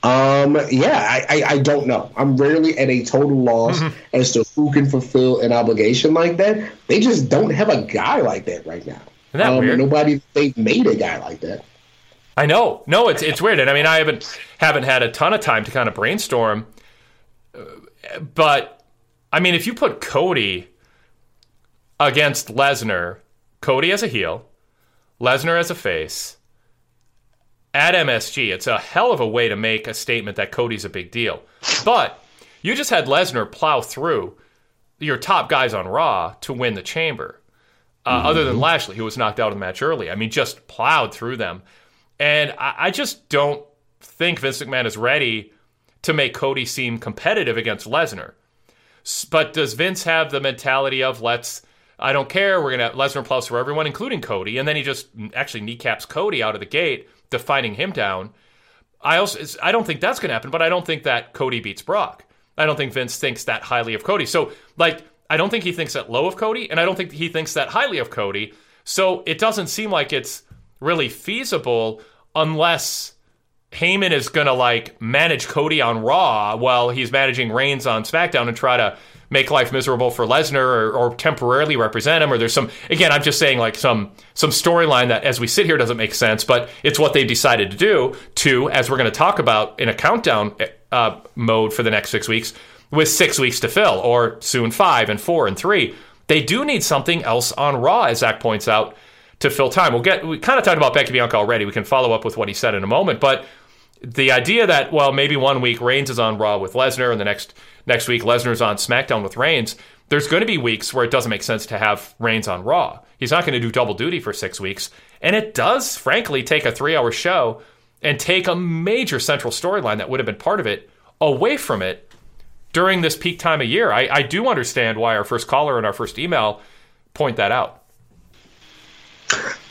Um, yeah, I, I, I, don't know. I'm rarely at a total loss mm-hmm. as to who can fulfill an obligation like that. They just don't have a guy like that right now. Isn't that um, weird? Nobody they've made a guy like that. I know. No, it's it's weird. And I mean, I haven't haven't had a ton of time to kind of brainstorm. But I mean, if you put Cody against Lesnar, Cody as a heel, Lesnar as a face at MSG. It's a hell of a way to make a statement that Cody's a big deal. But you just had Lesnar plow through your top guys on Raw to win the chamber. Uh, mm-hmm. Other than Lashley, who was knocked out of the match early. I mean, just plowed through them. And I, I just don't think Vince McMahon is ready to make Cody seem competitive against Lesnar. But does Vince have the mentality of let's I don't care. We're gonna Lesnar plus for everyone, including Cody, and then he just actually kneecaps Cody out of the gate, defining him down. I also I don't think that's gonna happen, but I don't think that Cody beats Brock. I don't think Vince thinks that highly of Cody. So like I don't think he thinks that low of Cody, and I don't think he thinks that highly of Cody. So it doesn't seem like it's really feasible unless Heyman is gonna like manage Cody on Raw while he's managing Reigns on SmackDown and try to make life miserable for Lesnar or, or, temporarily represent him, or there's some again, I'm just saying like some some storyline that as we sit here doesn't make sense, but it's what they decided to do. To as we're going to talk about in a countdown uh, mode for the next six weeks, with six weeks to fill, or soon five and four and three, they do need something else on Raw, as Zach points out, to fill time. We'll get we kind of talked about Becky Bianca already. We can follow up with what he said in a moment, but the idea that well maybe one week Reigns is on Raw with Lesnar and the next next week Lesnar's on SmackDown with Reigns. There's going to be weeks where it doesn't make sense to have Reigns on Raw. He's not going to do double duty for six weeks, and it does frankly take a three hour show and take a major central storyline that would have been part of it away from it during this peak time of year. I, I do understand why our first caller and our first email point that out.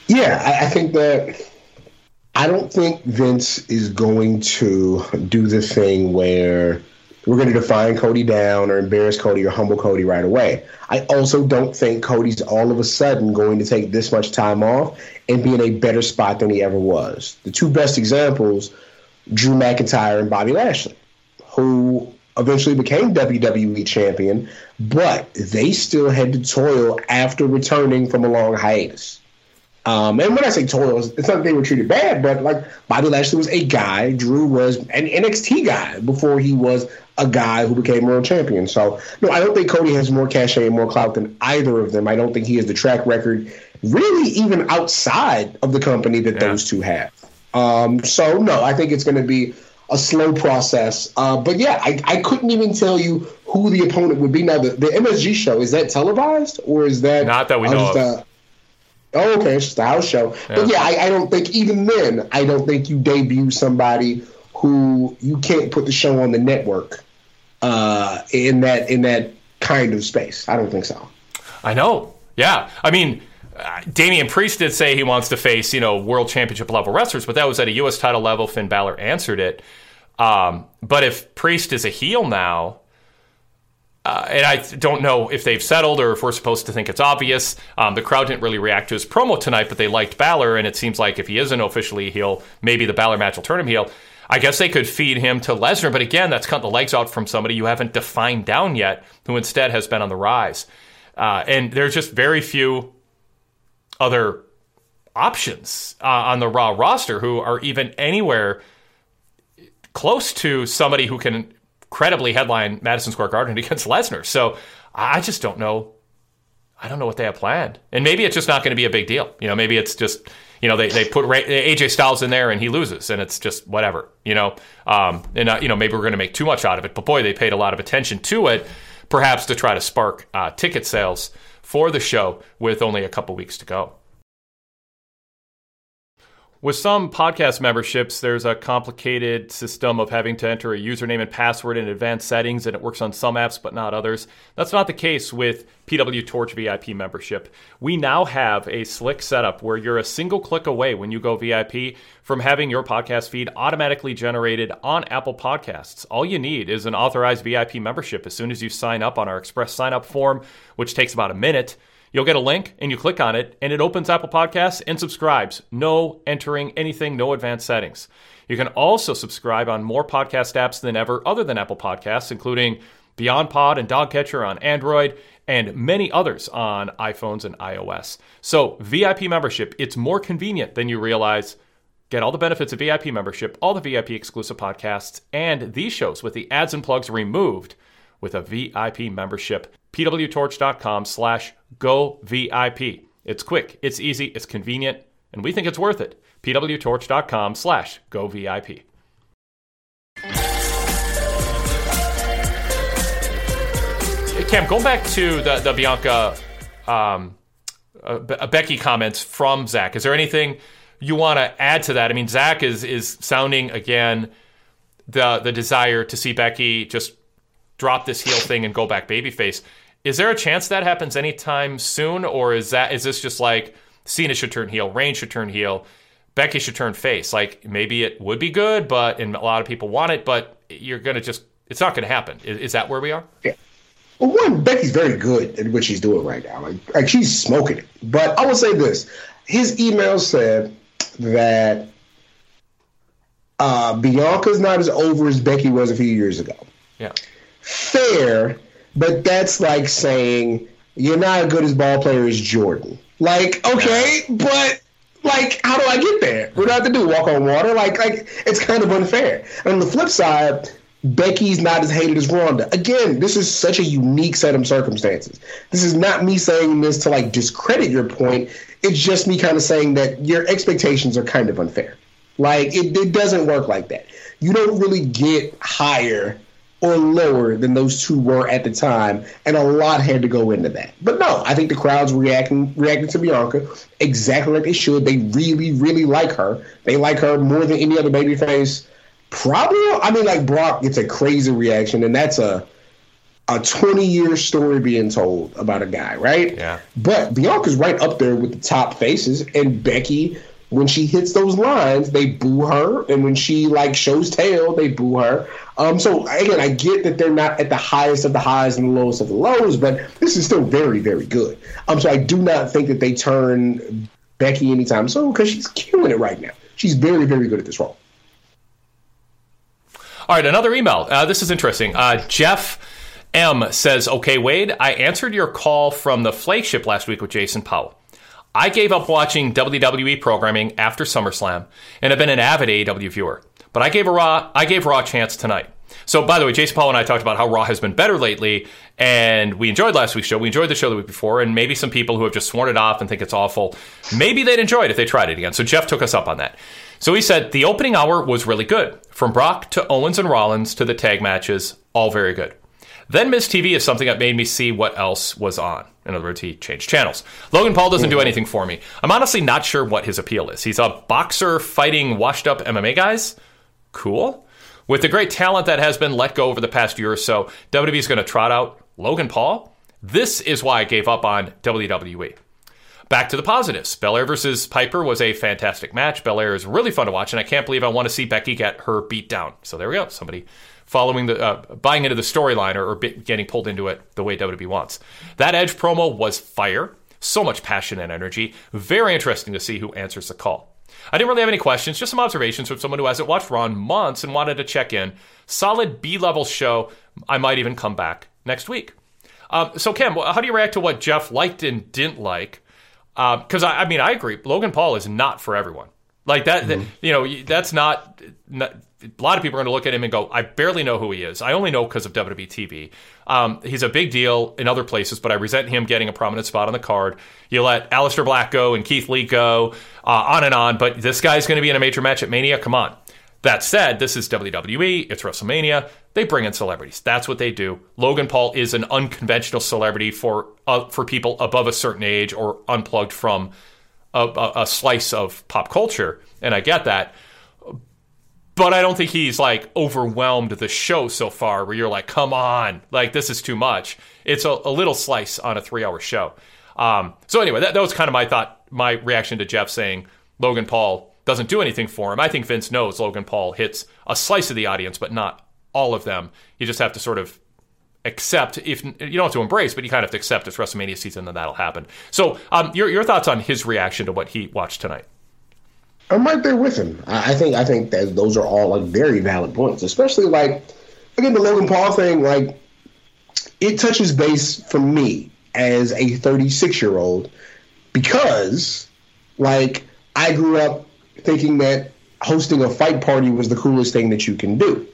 Yeah, I, I think that I don't think Vince is going to do the thing where we're going to define Cody down or embarrass Cody or humble Cody right away. I also don't think Cody's all of a sudden going to take this much time off and be in a better spot than he ever was. The two best examples, Drew McIntyre and Bobby Lashley, who eventually became WWE champion, but they still had to toil after returning from a long hiatus. Um, and when I say toil, it's not that they were treated bad, but like Bobby Lashley was a guy, Drew was an NXT guy before he was a guy who became world champion. So no, I don't think Cody has more cachet and more clout than either of them. I don't think he has the track record, really, even outside of the company that yeah. those two have. Um, so no, I think it's going to be a slow process. Uh, but yeah, I, I couldn't even tell you who the opponent would be. Now the, the MSG show is that televised or is that not that we know? Just, uh, Oh, okay, it's just a house show. Yeah. But yeah, I, I don't think even then, I don't think you debut somebody who you can't put the show on the network uh, in that in that kind of space. I don't think so. I know. Yeah, I mean. Uh, Damian Priest did say he wants to face, you know, world championship level wrestlers, but that was at a U.S. title level. Finn Balor answered it. Um, but if Priest is a heel now, uh, and I don't know if they've settled or if we're supposed to think it's obvious. Um, the crowd didn't really react to his promo tonight, but they liked Balor, and it seems like if he isn't officially heel, maybe the Balor match will turn him heel. I guess they could feed him to Lesnar, but again, that's cut the legs out from somebody you haven't defined down yet, who instead has been on the rise. Uh, and there's just very few other options uh, on the Raw roster who are even anywhere close to somebody who can credibly headline Madison Square Garden against Lesnar. So I just don't know. I don't know what they have planned. And maybe it's just not going to be a big deal. You know, maybe it's just, you know, they, they put AJ Styles in there and he loses and it's just whatever, you know. Um, and, uh, you know, maybe we're going to make too much out of it. But boy, they paid a lot of attention to it, perhaps to try to spark uh, ticket sales for the show with only a couple weeks to go. With some podcast memberships, there's a complicated system of having to enter a username and password in advanced settings, and it works on some apps but not others. That's not the case with PW Torch VIP membership. We now have a slick setup where you're a single click away when you go VIP from having your podcast feed automatically generated on Apple Podcasts. All you need is an authorized VIP membership as soon as you sign up on our express sign up form, which takes about a minute. You'll get a link and you click on it, and it opens Apple Podcasts and subscribes. No entering anything, no advanced settings. You can also subscribe on more podcast apps than ever other than Apple Podcasts, including Beyond Pod and Dogcatcher on Android, and many others on iPhones and iOS. So, VIP membership, it's more convenient than you realize. Get all the benefits of VIP membership, all the VIP exclusive podcasts, and these shows with the ads and plugs removed with a VIP membership pwtorch.com slash go VIP. It's quick, it's easy, it's convenient, and we think it's worth it. pwtorch.com slash go VIP. Cam, going back to the, the Bianca um, uh, Becky comments from Zach, is there anything you want to add to that? I mean, Zach is is sounding again the the desire to see Becky just drop this heel thing and go back babyface. Is there a chance that happens anytime soon, or is that is this just like Cena should turn heel, Reigns should turn heel, Becky should turn face? Like maybe it would be good, but and a lot of people want it, but you're gonna just it's not gonna happen. Is, is that where we are? Yeah. Well, one, Becky's very good at what she's doing right now. Like, like she's smoking it. But I will say this: his email said that uh, Bianca's not as over as Becky was a few years ago. Yeah. Fair but that's like saying you're not as good as ball player as Jordan. Like, okay, but like, how do I get there? What do I have to do? Walk on water? Like, like it's kind of unfair. And on the flip side, Becky's not as hated as Ronda. Again, this is such a unique set of circumstances. This is not me saying this to like discredit your point. It's just me kind of saying that your expectations are kind of unfair. Like, it, it doesn't work like that. You don't really get higher or lower than those two were at the time, and a lot had to go into that. But no, I think the crowd's reacting reacting to Bianca exactly like they should. They really, really like her. They like her more than any other babyface. Probably, I mean, like Brock gets a crazy reaction, and that's a a 20 year story being told about a guy, right? Yeah. But Bianca's right up there with the top faces, and Becky when she hits those lines, they boo her, and when she like shows tail, they boo her. Um, so again, I get that they're not at the highest of the highs and the lowest of the lows, but this is still very, very good. Um, so I do not think that they turn Becky anytime soon because she's killing it right now. She's very, very good at this role. All right, another email. Uh, this is interesting. Uh, Jeff M says, "Okay, Wade, I answered your call from the flagship last week with Jason Powell." I gave up watching WWE programming after SummerSlam and have been an avid AEW viewer. But I gave Raw I gave Raw a chance tonight. So by the way, Jason Powell and I talked about how Raw has been better lately, and we enjoyed last week's show. We enjoyed the show the week before, and maybe some people who have just sworn it off and think it's awful, maybe they'd enjoy it if they tried it again. So Jeff took us up on that. So he said the opening hour was really good. From Brock to Owens and Rollins to the tag matches, all very good. Then Miz TV is something that made me see what else was on. In other words, he changed channels. Logan Paul doesn't do mm-hmm. anything for me. I'm honestly not sure what his appeal is. He's a boxer fighting washed up MMA guys. Cool. With the great talent that has been let go over the past year or so, WWE is going to trot out Logan Paul. This is why I gave up on WWE. Back to the positives. Belair versus Piper was a fantastic match. Belair is really fun to watch, and I can't believe I want to see Becky get her beat down. So there we go. Somebody following the uh, buying into the storyline or, or getting pulled into it the way WWE wants. That Edge promo was fire. So much passion and energy. Very interesting to see who answers the call. I didn't really have any questions, just some observations from someone who hasn't watched Raw in months and wanted to check in. Solid B level show. I might even come back next week. Um, so, Cam, how do you react to what Jeff liked and didn't like? Because um, I, I, mean, I agree. Logan Paul is not for everyone. Like that, mm-hmm. that you know, that's not, not. A lot of people are going to look at him and go, "I barely know who he is. I only know because of WWE TV." Um, he's a big deal in other places, but I resent him getting a prominent spot on the card. You let Aleister Black go and Keith Lee go, uh, on and on. But this guy's going to be in a major match at Mania. Come on. That said, this is WWE. It's WrestleMania. They bring in celebrities. That's what they do. Logan Paul is an unconventional celebrity for uh, for people above a certain age or unplugged from a, a, a slice of pop culture, and I get that. But I don't think he's like overwhelmed the show so far, where you're like, "Come on, like this is too much." It's a, a little slice on a three-hour show. Um, so anyway, that, that was kind of my thought, my reaction to Jeff saying Logan Paul doesn't do anything for him. I think Vince knows Logan Paul hits a slice of the audience, but not all of them. You just have to sort of accept if you don't have to embrace, but you kind of have to accept it's WrestleMania season and that'll happen. So, um, your your thoughts on his reaction to what he watched tonight? I'm right there with him. I think I think that those are all like very valid points, especially like again the Logan Paul thing. Like it touches base for me as a 36 year old because like I grew up thinking that hosting a fight party was the coolest thing that you can do.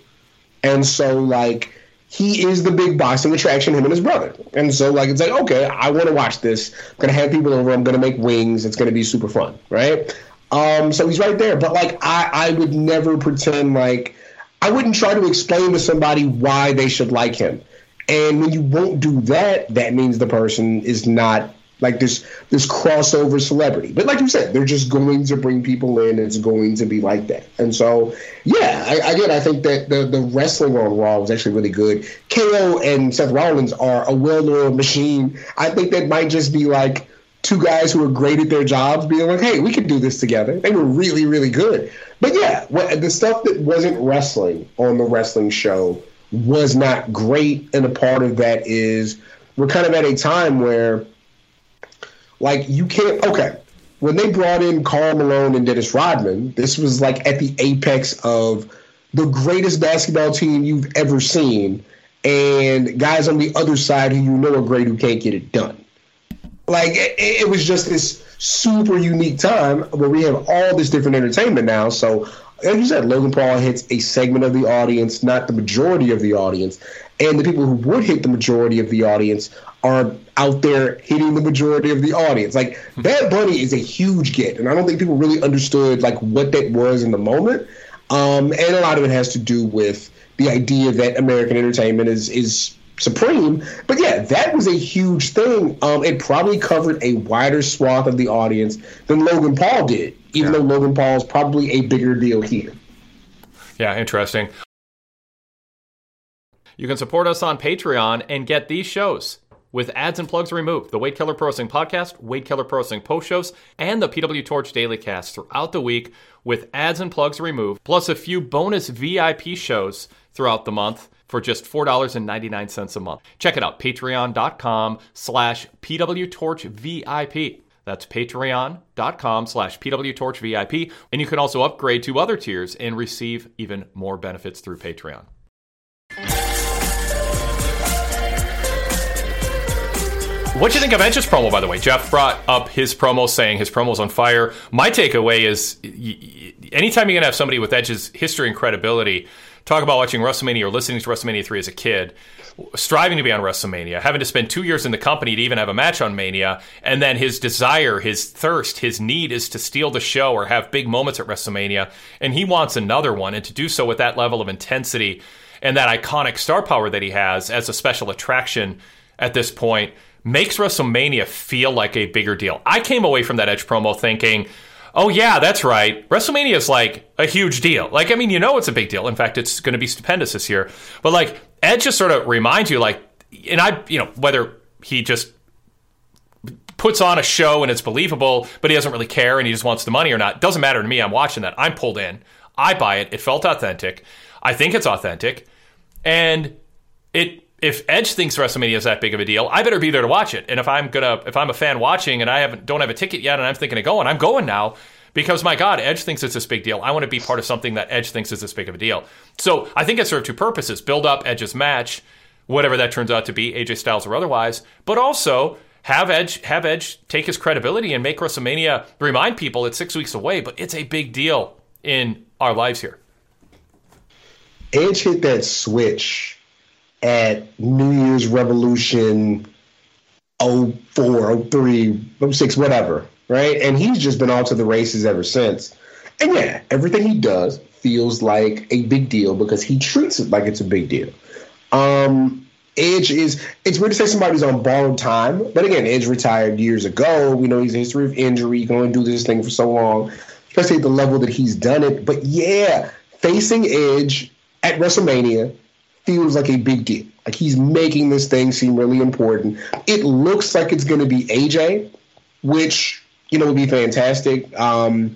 And so, like, he is the big boxing attraction, him and his brother. And so, like, it's like, okay, I want to watch this. I'm to have people over. I'm to make wings. It's to be super fun, right? Um, so he's right there. But, like, I, I would never pretend like, I wouldn't try to explain to somebody why they should like him. And when you won't do that, that means the person is not like this this crossover celebrity. But like you said, they're just going to bring people in. It's going to be like that. And so, yeah, I, again, I think that the the wrestling on Raw was actually really good. KO and Seth Rollins are a well-oiled machine. I think that might just be like two guys who were great at their jobs being like, hey, we can do this together. They were really, really good. But yeah, the stuff that wasn't wrestling on the wrestling show was not great. And a part of that is we're kind of at a time where – like you can't. Okay, when they brought in Karl Malone and Dennis Rodman, this was like at the apex of the greatest basketball team you've ever seen, and guys on the other side who you know are great who can't get it done. Like it, it was just this super unique time where we have all this different entertainment now. So like you said, Logan Paul hits a segment of the audience, not the majority of the audience. And the people who would hit the majority of the audience are out there hitting the majority of the audience. Like Bad Bunny is a huge get, and I don't think people really understood like what that was in the moment. Um, and a lot of it has to do with the idea that American entertainment is is supreme. But yeah, that was a huge thing. Um, it probably covered a wider swath of the audience than Logan Paul did, even yeah. though Logan Paul is probably a bigger deal here. Yeah, interesting. You can support us on Patreon and get these shows with ads and plugs removed. The Wade Keller Pro Wrestling Podcast, Wade Keller Pro Wrestling Post Shows, and the PW Torch Daily Cast throughout the week with ads and plugs removed, plus a few bonus VIP shows throughout the month for just $4.99 a month. Check it out, patreon.com slash pwtorchvip. That's patreon.com slash pwtorchvip. And you can also upgrade to other tiers and receive even more benefits through Patreon. What do you think of Edge's promo, by the way? Jeff brought up his promo saying his promo's on fire. My takeaway is anytime you're going to have somebody with Edge's history and credibility talk about watching WrestleMania or listening to WrestleMania 3 as a kid, striving to be on WrestleMania, having to spend two years in the company to even have a match on Mania, and then his desire, his thirst, his need is to steal the show or have big moments at WrestleMania, and he wants another one, and to do so with that level of intensity and that iconic star power that he has as a special attraction at this point makes WrestleMania feel like a bigger deal. I came away from that Edge promo thinking, oh, yeah, that's right. WrestleMania is like a huge deal. Like, I mean, you know it's a big deal. In fact, it's going to be stupendous this year. But like, Edge just sort of reminds you, like, and I, you know, whether he just puts on a show and it's believable, but he doesn't really care and he just wants the money or not. Doesn't matter to me. I'm watching that. I'm pulled in. I buy it. It felt authentic. I think it's authentic. And it if Edge thinks WrestleMania is that big of a deal, I better be there to watch it. And if I'm gonna if I'm a fan watching and I haven't don't have a ticket yet and I'm thinking of going, I'm going now because my God, Edge thinks it's this big deal. I want to be part of something that Edge thinks is this big of a deal. So I think it served two purposes: build up Edge's match, whatever that turns out to be, AJ Styles or otherwise, but also have Edge have Edge take his credibility and make WrestleMania remind people it's six weeks away, but it's a big deal in our lives here. Edge hit that switch at New Year's Revolution 04, 03, 06, whatever, right? And he's just been off to the races ever since. And yeah, everything he does feels like a big deal because he treats it like it's a big deal. Um, Edge is it's weird to say somebody's on borrowed time, but again, Edge retired years ago. We know he's a history of injury. He can only do this thing for so long, especially at the level that he's done it. But yeah, facing Edge at WrestleMania feels like a big deal. Like he's making this thing seem really important. It looks like it's going to be AJ, which you know would be fantastic. Um,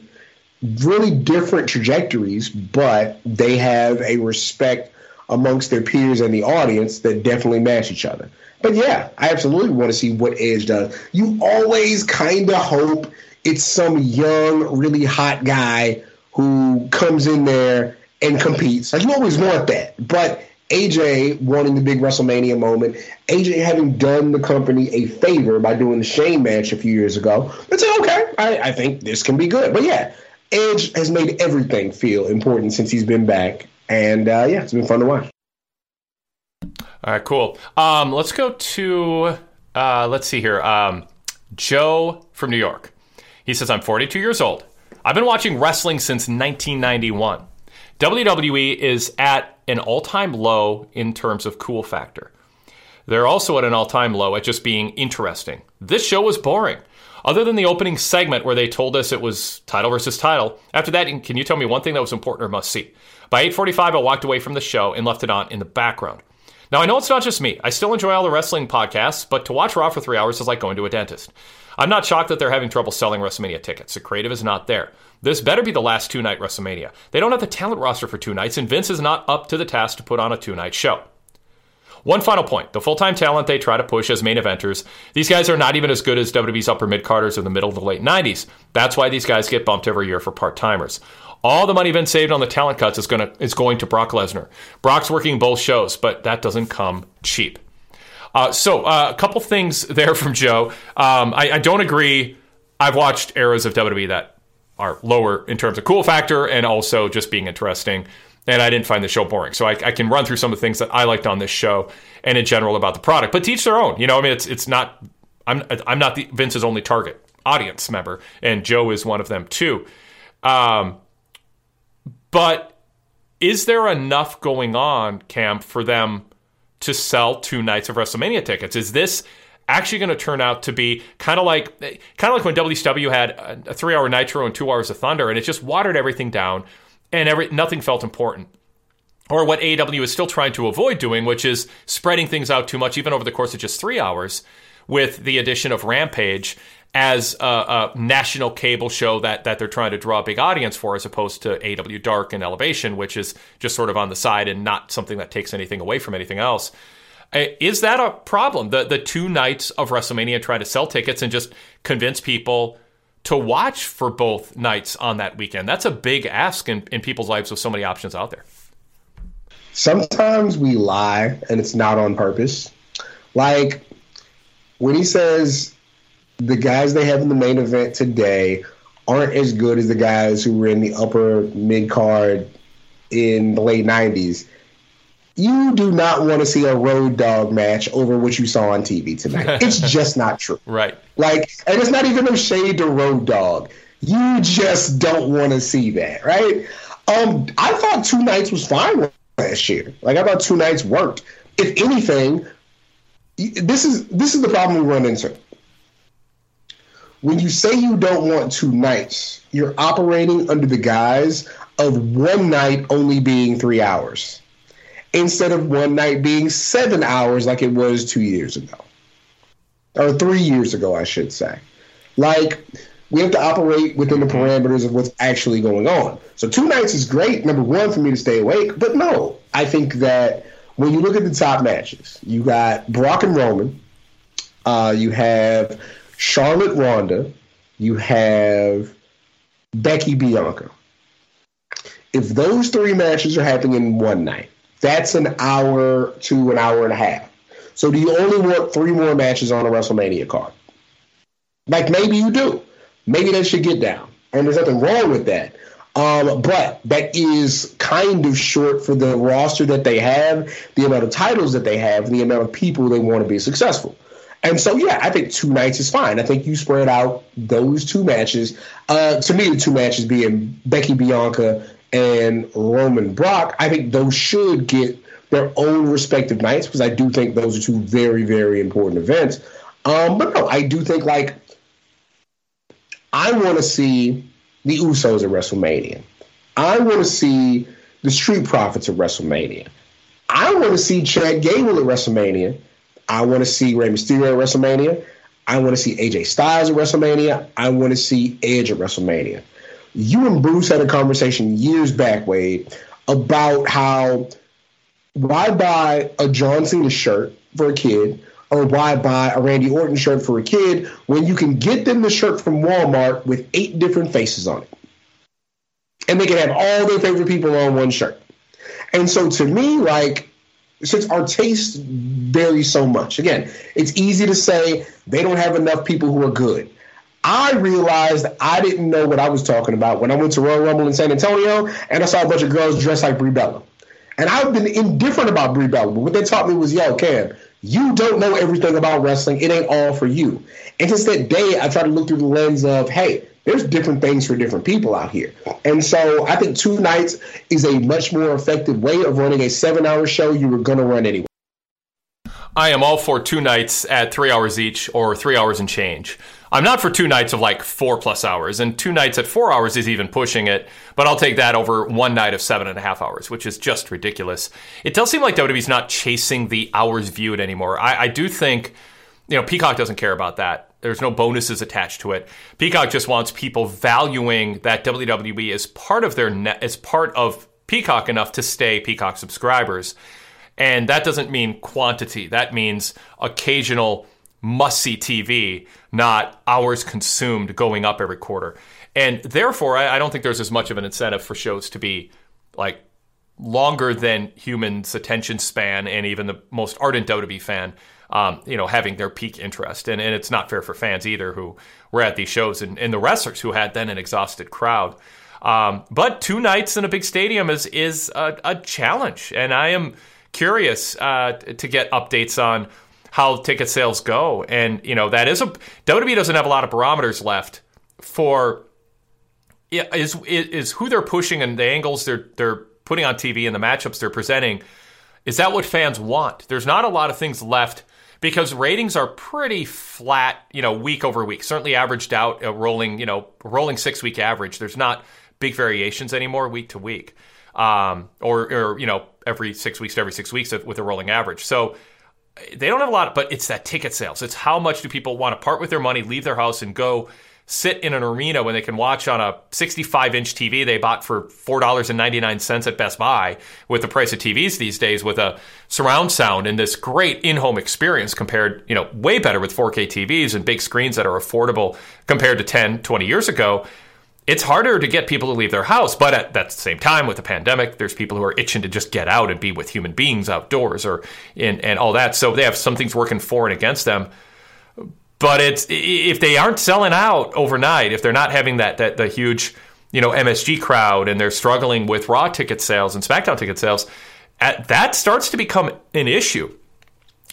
really different trajectories, but they have a respect amongst their peers and the audience that definitely match each other. But yeah, I absolutely want to see what Edge does. You always kind of hope it's some young, really hot guy who comes in there and competes. Like you always want that. But AJ wanting the big WrestleMania moment, AJ having done the company a favor by doing the Shane match a few years ago, it's like, okay. I, I think this can be good. But yeah, Edge has made everything feel important since he's been back. And uh, yeah, it's been fun to watch. All right, cool. Um, let's go to uh, let's see here. Um, Joe from New York. He says, "I'm 42 years old. I've been watching wrestling since 1991. WWE is at an all-time low in terms of cool factor. They're also at an all-time low at just being interesting. This show was boring." Other than the opening segment where they told us it was title versus title, after that, can you tell me one thing that was important or must see? By 8:45, I walked away from the show and left it on in the background. Now I know it's not just me. I still enjoy all the wrestling podcasts, but to watch Raw for three hours is like going to a dentist. I'm not shocked that they're having trouble selling WrestleMania tickets. The creative is not there. This better be the last two night WrestleMania. They don't have the talent roster for two nights, and Vince is not up to the task to put on a two night show. One final point the full time talent they try to push as main eventers, these guys are not even as good as WWE's upper mid carders in the middle of the late 90s. That's why these guys get bumped every year for part timers. All the money Vince saved on the talent cuts is, gonna, is going to Brock Lesnar. Brock's working both shows, but that doesn't come cheap. Uh, so, uh, a couple things there from Joe. Um, I, I don't agree. I've watched eras of WWE that are lower in terms of cool factor and also just being interesting and I didn't find the show boring. So I, I, can run through some of the things that I liked on this show and in general about the product. But teach their own. You know, I mean, it's it's not. I'm I'm not the Vince's only target audience member, and Joe is one of them too. Um, but is there enough going on, Cam, for them to sell two nights of WrestleMania tickets? Is this actually going to turn out to be kind of like kind of like when WCW had a three hour Nitro and two hours of Thunder, and it just watered everything down and every nothing felt important. Or what AEW is still trying to avoid doing, which is spreading things out too much, even over the course of just three hours, with the addition of Rampage as a, a, national cable show that that they're trying to draw a big audience for, as opposed to AEW Dark and Elevation, which is just sort of on the side and not something that takes anything away from anything else. Uh, is that a problem? The the two nights of WrestleMania trying to sell tickets and just convince people to watch for both nights on that weekend. That's a big ask in, in people's lives with so many options out there. Sometimes we lie and it's not on purpose. Like when he says the guys they have in the main event today aren't as good as the guys who were in the upper mid card in the late 90s you do not want to see a Road Dogg match over what you saw on TV tonight. It's just not true. Right. Like, and it's not even a shade to Road Dogg. You just don't want to see that, right? Um, I thought two nights was fine last year. Like I thought two nights worked. If anything, this is this is the problem we run into. When you say you don't want two nights, you're operating under the guise of one night only being three hours instead of one night being seven hours like it was two years ago. Or three years ago, I should say. Like, we have to operate within the parameters of what's actually going on. So, two nights is great, number one, for me to stay awake. But no, I think that when you look at the top matches, you got Brock and Roman, uh, you have Charlotte Ronda, you have Becky Bianca. If those three matches are happening in one night, that's an hour to an hour and a half. So do you only want three more matches on a WrestleMania card? Like maybe you do. Maybe that should get down. And there's nothing wrong with that. Um, but that is kind of short for the roster that they have, the amount of titles that they have, and the amount of people they want to be successful. And so, yeah, I think two nights is fine. I think you spread out those two matches. Uh, to me, the two matches being Becky Bianca and Roman Brock, I think those should get their own respective nights because I do think those are two very, very important events. Um, but no, I do think like I want to see the Usos at WrestleMania. I want to see the Street Profits at WrestleMania. I want to see Chad Gable at WrestleMania. I want to see Rey Mysterio at WrestleMania. I want to see AJ Styles at WrestleMania. I want to see Edge at WrestleMania you and Bruce had a conversation years back, Wade, about how why buy a John Cena shirt for a kid or why buy a Randy Orton shirt for a kid when you can get them the shirt from Walmart with eight different faces on it. And they can have all their favorite people on one shirt. And so to me, like, since our tastes vary so much, again, it's easy to say they don't have enough people who are good. I realized I didn't know what I was talking about when I went to Royal Rumble in San Antonio and I saw a bunch of girls dressed like Brie Bella. And I've been indifferent about Brie Bella, but what they taught me was, yo, Cam, you don't know everything about wrestling. It ain't all for you. And since that day, I try to look through the lens of, hey, there's different things for different people out here. And so I think two nights is a much more effective way of running a seven hour show you were going to run anyway. I am all for two nights at three hours each or three hours and change. I'm not for two nights of like four plus hours, and two nights at four hours is even pushing it, but I'll take that over one night of seven and a half hours, which is just ridiculous. It does seem like WWE's not chasing the hours viewed anymore. I, I do think, you know, Peacock doesn't care about that. There's no bonuses attached to it. Peacock just wants people valuing that WWE is part of their net, as part of Peacock enough to stay Peacock subscribers. And that doesn't mean quantity. That means occasional must see TV, not hours consumed going up every quarter. And therefore, I, I, don't think there's as much of an incentive for shows to be like longer than humans' attention span and even the most ardent WWE fan, um, you know, having their peak interest. And, and it's not fair for fans either who were at these shows and, and the wrestlers who had then an exhausted crowd. Um, but two nights in a big stadium is is a, a challenge, and I am curious uh, to get updates on how ticket sales go. And you know that is a WWE doesn't have a lot of barometers left for is is who they're pushing and the angles they're they're putting on TV and the matchups they're presenting. Is that what fans want? There's not a lot of things left because ratings are pretty flat, you know, week over week. Certainly averaged out, a rolling, you know, rolling six week average. There's not big variations anymore week to week, um, or, or you know, every six weeks to every six weeks with a rolling average. So they don't have a lot, but it's that ticket sales. It's how much do people want to part with their money, leave their house, and go sit in an arena when they can watch on a 65 inch TV they bought for $4.99 at Best Buy with the price of TVs these days with a surround sound and this great in home experience compared, you know, way better with 4K TVs and big screens that are affordable compared to 10, 20 years ago it's harder to get people to leave their house. But at that same time, with the pandemic, there's people who are itching to just get out and be with human beings outdoors or and, and all that. So they have some things working for and against them. But it's if they aren't selling out overnight, if they're not having that that the huge you know MSG crowd and they're struggling with Raw ticket sales and SmackDown ticket sales, at, that starts to become an issue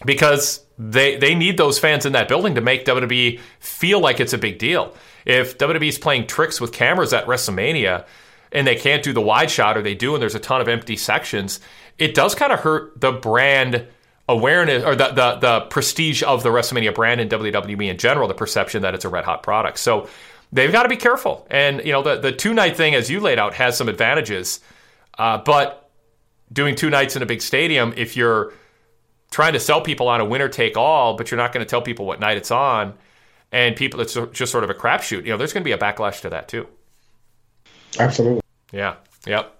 because they they need those fans in that building to make WWE feel like it's a big deal if WWE's playing tricks with cameras at WrestleMania and they can't do the wide shot or they do and there's a ton of empty sections, it does kind of hurt the brand awareness or the, the the prestige of the WrestleMania brand and WWE in general, the perception that it's a red hot product. So they've got to be careful. And you know, the the two night thing, as you laid out, has some advantages, uh, but doing two nights in a big stadium, if you're trying to sell people on a winner take all, but you're not going to tell people what night it's on, and people, it's just sort of a crapshoot. You know, there's going to be a backlash to that too. Absolutely. Yeah. Yep.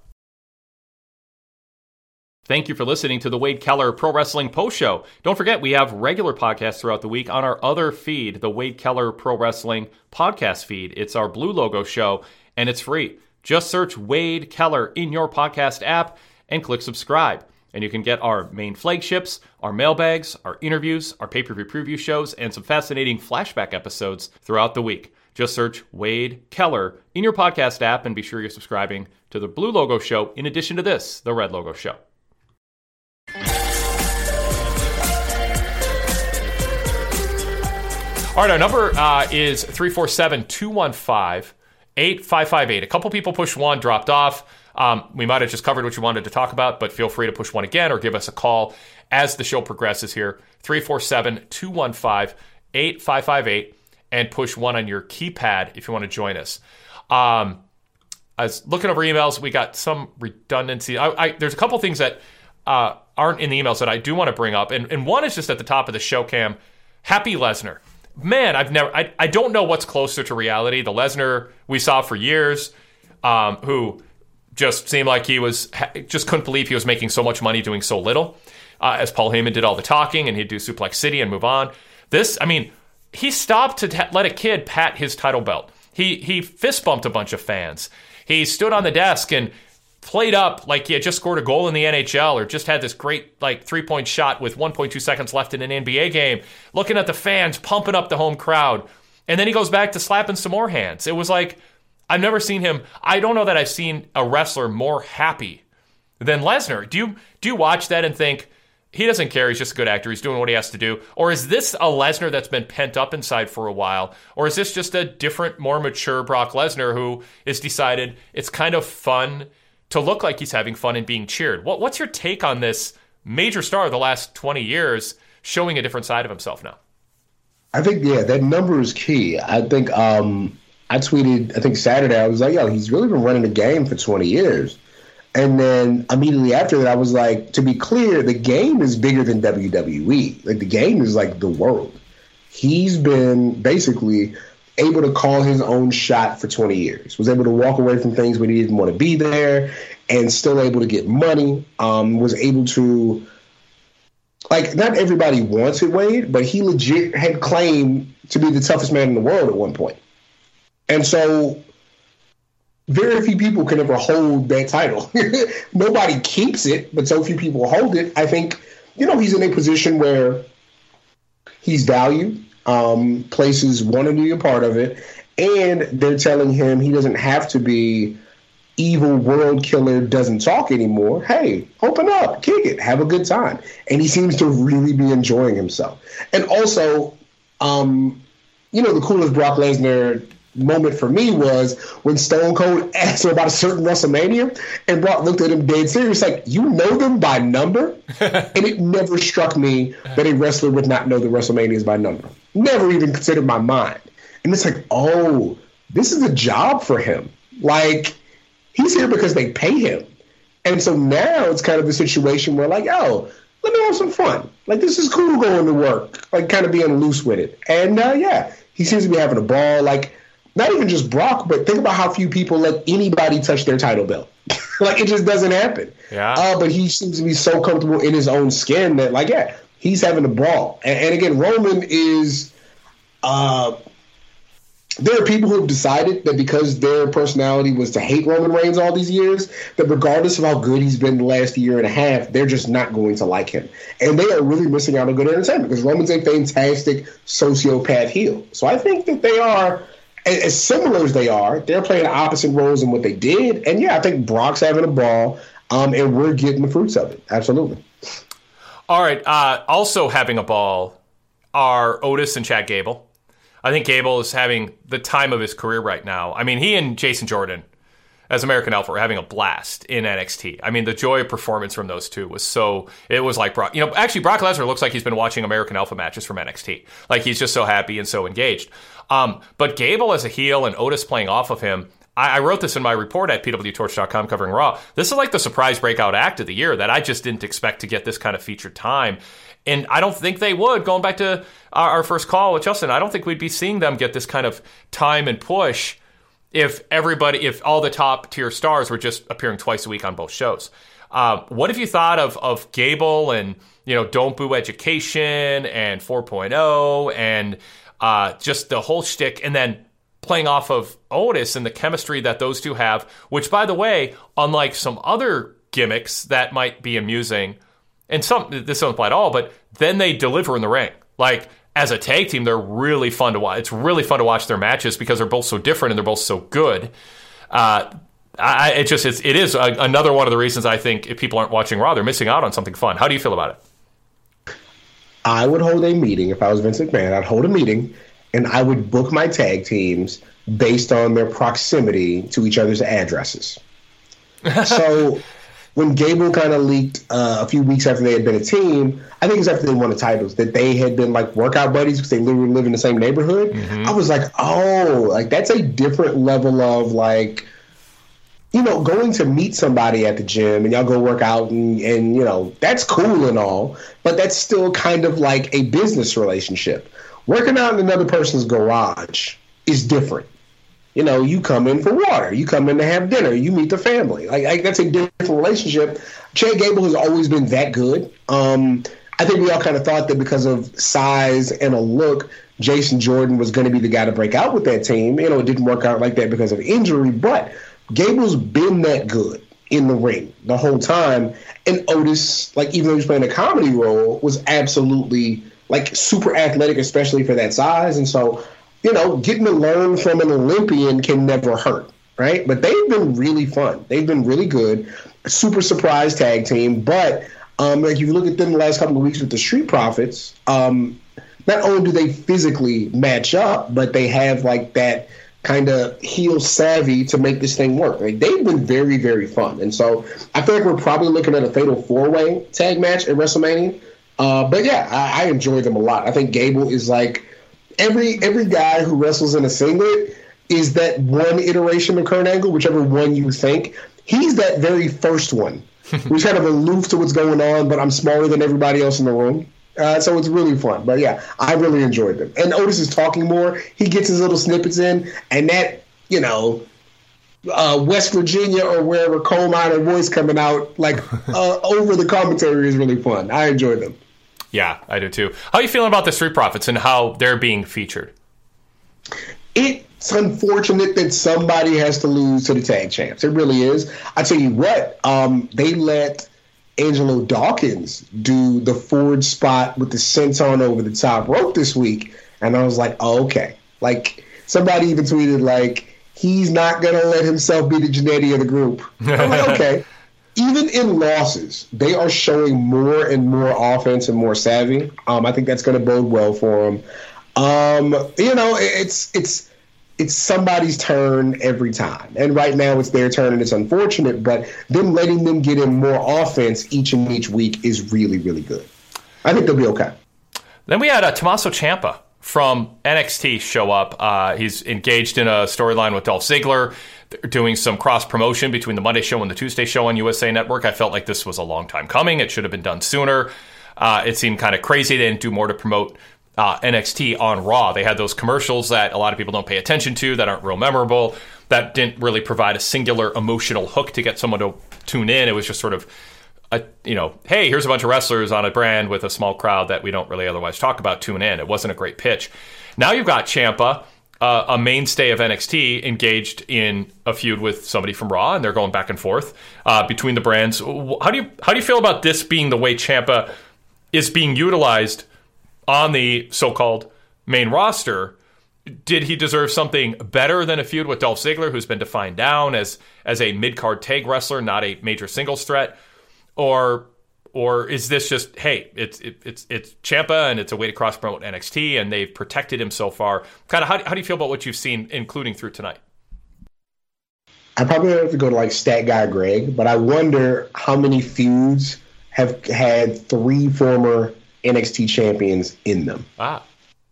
Thank you for listening to the Wade Keller Pro Wrestling Post Show. Don't forget, we have regular podcasts throughout the week on our other feed, the Wade Keller Pro Wrestling Podcast feed. It's our blue logo show, and it's free. Just search Wade Keller in your podcast app and click subscribe. And you can get our main flagships, our mailbags, our interviews, our pay per view preview shows, and some fascinating flashback episodes throughout the week. Just search Wade Keller in your podcast app and be sure you're subscribing to the blue logo show in addition to this, the red logo show. All right, our number uh, is 347 215 8558. A couple people pushed one, dropped off. Um, we might have just covered what you wanted to talk about, but feel free to push one again or give us a call as the show progresses here. 347 215 8558 and push one on your keypad if you want to join us. Um, I was looking over emails. We got some redundancy. I, I, there's a couple things that uh, aren't in the emails that I do want to bring up, and, and one is just at the top of the show cam. Happy Lesnar man, I've never, I, I don't know what's closer to reality. The Lesnar we saw for years, um, who just seemed like he was, just couldn't believe he was making so much money doing so little. Uh, as Paul Heyman did all the talking and he'd do Suplex City and move on. This, I mean, he stopped to t- let a kid pat his title belt. He he fist bumped a bunch of fans. He stood on the desk and played up like he had just scored a goal in the NHL or just had this great like three point shot with 1.2 seconds left in an NBA game, looking at the fans pumping up the home crowd. And then he goes back to slapping some more hands. It was like, I've never seen him. I don't know that I've seen a wrestler more happy than Lesnar. Do you do you watch that and think he doesn't care? He's just a good actor. He's doing what he has to do. Or is this a Lesnar that's been pent up inside for a while? Or is this just a different, more mature Brock Lesnar who has decided it's kind of fun to look like he's having fun and being cheered. What, what's your take on this major star of the last 20 years showing a different side of himself now? I think, yeah, that number is key. I think um, I tweeted, I think Saturday, I was like, yo, he's really been running the game for 20 years. And then immediately after that, I was like, to be clear, the game is bigger than WWE. Like, the game is like the world. He's been basically able to call his own shot for 20 years, was able to walk away from things when he didn't want to be there, and still able to get money. Um, was able to, like, not everybody wants it, Wade, but he legit had claimed to be the toughest man in the world at one point. And so, very few people can ever hold that title. Nobody keeps it, but so few people hold it. I think, you know, he's in a position where he's valued um, places want to be a part of it, and they're telling him he doesn't have to be evil world killer doesn't talk anymore. Hey, open up, kick it, have a good time. And he seems to really be enjoying himself. And also, um, you know, the coolest Brock Lesnar moment for me was when Stone Cold asked him about a certain WrestleMania, and Brock looked at him dead serious, like, "You know them by number?" and it never struck me that a wrestler would not know the WrestleManias by number. Never even considered my mind. And it's like, oh, this is a job for him. Like, he's here because they pay him. And so now it's kind of a situation where, like, oh, let me have some fun. Like, this is cool going to work, like, kind of being loose with it. And uh, yeah, he seems to be having a ball. Like, not even just Brock, but think about how few people let anybody touch their title belt. like, it just doesn't happen. Yeah. Uh, but he seems to be so comfortable in his own skin that, like, yeah, he's having a brawl. And, and again, Roman is. Uh, there are people who have decided that because their personality was to hate Roman Reigns all these years, that regardless of how good he's been the last year and a half, they're just not going to like him. And they are really missing out on good entertainment because Roman's a fantastic sociopath heel. So I think that they are, as similar as they are, they're playing opposite roles in what they did. And yeah, I think Brock's having a ball, um, and we're getting the fruits of it. Absolutely. All right. Uh, also having a ball are Otis and Chad Gable. I think Gable is having the time of his career right now. I mean, he and Jason Jordan, as American Alpha were having a blast in NXT. I mean, the joy of performance from those two was so. It was like Brock. You know, actually, Brock Lesnar looks like he's been watching American Alpha matches from NXT. Like he's just so happy and so engaged. Um, but Gable as a heel and Otis playing off of him. I, wrote this in my report at pwtorch.com covering Raw. This is like the surprise breakout act of the year that I just didn't expect to get this kind of featured time. And I don't think they would. Going back to our, our first call with Justin, I don't think we'd be seeing them get this kind of time and push if everybody, if all the top tier stars were just appearing twice a week on both shows. Uh, what have you thought of of Gable and you know Don't Boo Education and 4.0 and uh, just the whole shtick, and then playing off of Otis and the chemistry that those two have, which by the way, unlike some other gimmicks that might be amusing, and some this doesn't apply at all, but then they deliver in the ring. Like as a tag team, they're really fun to watch. It's really fun to watch their matches because they're both so different and they're both so good. Uh, I, it just it's, it is a, another one of the reasons I think if people aren't watching Raw, they're missing out on something fun. How do you feel about it? I would hold a meeting if I was Vince McMahon. I'd hold a meeting and I would book my tag teams based on their proximity to each other's addresses. so when Gable kind of leaked uh, a few weeks after they had been a team, I think it's after they won the titles that they had been like workout buddies because they literally live in the same neighborhood. Mm-hmm. I was like, oh, like that's a different level of like, you know, going to meet somebody at the gym and y'all go work out and, and you know that's cool and all, but that's still kind of like a business relationship. Working out in another person's garage is different you know, you come in for water, you come in to have dinner, you meet the family. Like, like that's a different relationship. Chad Gable has always been that good. Um, I think we all kind of thought that because of size and a look, Jason Jordan was going to be the guy to break out with that team. You know, it didn't work out like that because of injury, but Gable's been that good in the ring the whole time. And Otis, like even though he's playing a comedy role, was absolutely like super athletic, especially for that size. And so you know, getting to learn from an Olympian can never hurt, right? But they've been really fun. They've been really good. Super surprise tag team. But um, like if you look at them the last couple of weeks with the Street Profits, um, not only do they physically match up, but they have like that kind of heel savvy to make this thing work. Like they've been very, very fun. And so I feel like we're probably looking at a fatal four way tag match at WrestleMania. Uh, but yeah, I, I enjoy them a lot. I think Gable is like every every guy who wrestles in a singlet is that one iteration of Kurt Angle, whichever one you think. He's that very first one. Who's kind of aloof to what's going on, but I'm smaller than everybody else in the room. Uh, so it's really fun. But yeah, I really enjoyed them. And Otis is talking more. He gets his little snippets in, and that you know, uh, West Virginia or wherever coal miner voice coming out like uh, over the commentary is really fun. I enjoy them. Yeah, I do too. How are you feeling about the Street Profits and how they're being featured? It's unfortunate that somebody has to lose to the tag champs. It really is. I tell you what, um, they let Angelo Dawkins do the forward spot with the sense senton over the top rope this week, and I was like, oh, okay. Like somebody even tweeted like he's not gonna let himself be the Jannetty of the group. I'm like, okay even in losses, they are showing more and more offense and more savvy. Um, I think that's going to bode well for them. Um, you know, it's it's it's somebody's turn every time, and right now it's their turn, and it's unfortunate. But them letting them get in more offense each and each week is really really good. I think they'll be okay. Then we had uh, Tommaso Ciampa from NXT show up. Uh, he's engaged in a storyline with Dolph Ziggler. They're doing some cross promotion between the Monday show and the Tuesday show on USA Network. I felt like this was a long time coming. It should have been done sooner. Uh, it seemed kind of crazy they didn't do more to promote uh, NXT on Raw. They had those commercials that a lot of people don't pay attention to, that aren't real memorable, that didn't really provide a singular emotional hook to get someone to tune in. It was just sort of a, you know, hey, here's a bunch of wrestlers on a brand with a small crowd that we don't really otherwise talk about. Tune in. It wasn't a great pitch. Now you've got Ciampa, uh, a mainstay of NXT, engaged in a feud with somebody from Raw, and they're going back and forth uh, between the brands. How do you how do you feel about this being the way Ciampa is being utilized on the so-called main roster? Did he deserve something better than a feud with Dolph Ziggler, who's been defined down as as a mid card tag wrestler, not a major singles threat? or or is this just hey it's it, it's it's Ciampa and it's a way to cross promote NXT and they've protected him so far? Kind of how, how do you feel about what you've seen, including through tonight? I probably have to go to like Stat Guy Greg, but I wonder how many feuds have had three former NXT champions in them. Ah,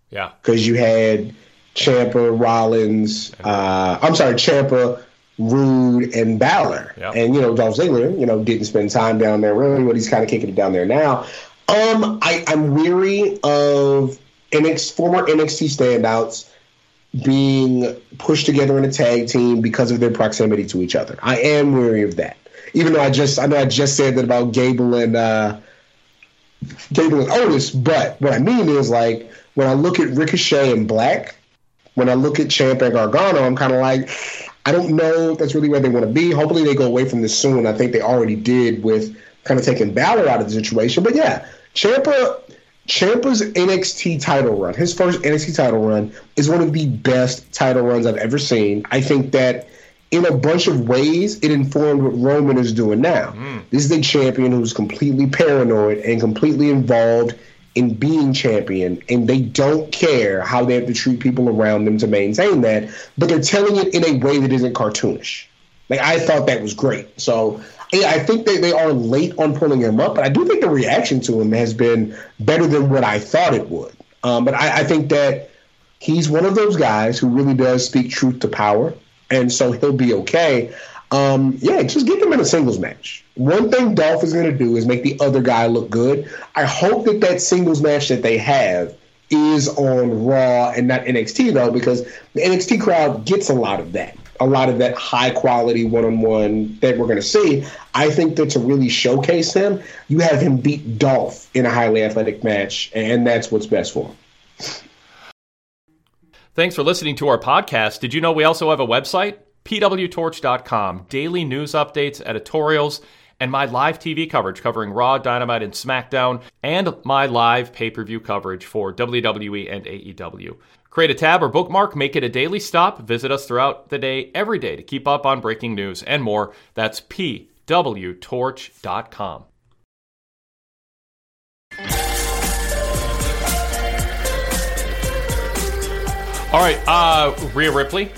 yeah. Because you had Ciampa, Rollins, uh, I'm sorry, Ciampa, Rude, and Balor. Yep. And, you know, Dolph Ziggler, you know, didn't spend time down there really, but he's kind of kicking it down there now. Um, I, I'm weary of NXT, former NXT standouts being pushed together in a tag team because of their proximity to each other. I am weary of that. Even though I just I know I just said that about Gable and uh Gable and Otis, but what I mean is like when I look at Ricochet and Black, when I look at Champ and Gargano, I'm kind of like, I don't know that's really where they want to be. Hopefully they go away from this soon. I think they already did with kind of taking Balor out of the situation. But yeah, Ciampa Ciampa's NXT title run, his first NXT title run, is one of the best title runs I've ever seen. I think that in a bunch of ways, it informed what Roman is doing now. This is a champion who's completely paranoid and completely involved in being champion, and they don't care how they have to treat people around them to maintain that, but they're telling it in a way that isn't cartoonish. Like I thought that was great. So I think they, they are late on pulling him up, but I do think the reaction to him has been better than what I thought it would. Um, but I, I think that he's one of those guys who really does speak truth to power, and so he'll be okay. Um, yeah, just get them in a singles match. One thing Dolph is going to do is make the other guy look good. I hope that that singles match that they have is on Raw and not NXT though, because the NXT crowd gets a lot of that, a lot of that high quality one on one that we're going to see. I think that to really showcase him, you have him beat Dolph in a highly athletic match, and that's what's best for him. Thanks for listening to our podcast. Did you know we also have a website? pwtorch.com. Daily news updates, editorials, and my live TV coverage covering Raw, Dynamite, and SmackDown, and my live pay per view coverage for WWE and AEW. Create a tab or bookmark, make it a daily stop. Visit us throughout the day, every day, to keep up on breaking news and more. That's pwtorch.com. All right, uh, Rhea Ripley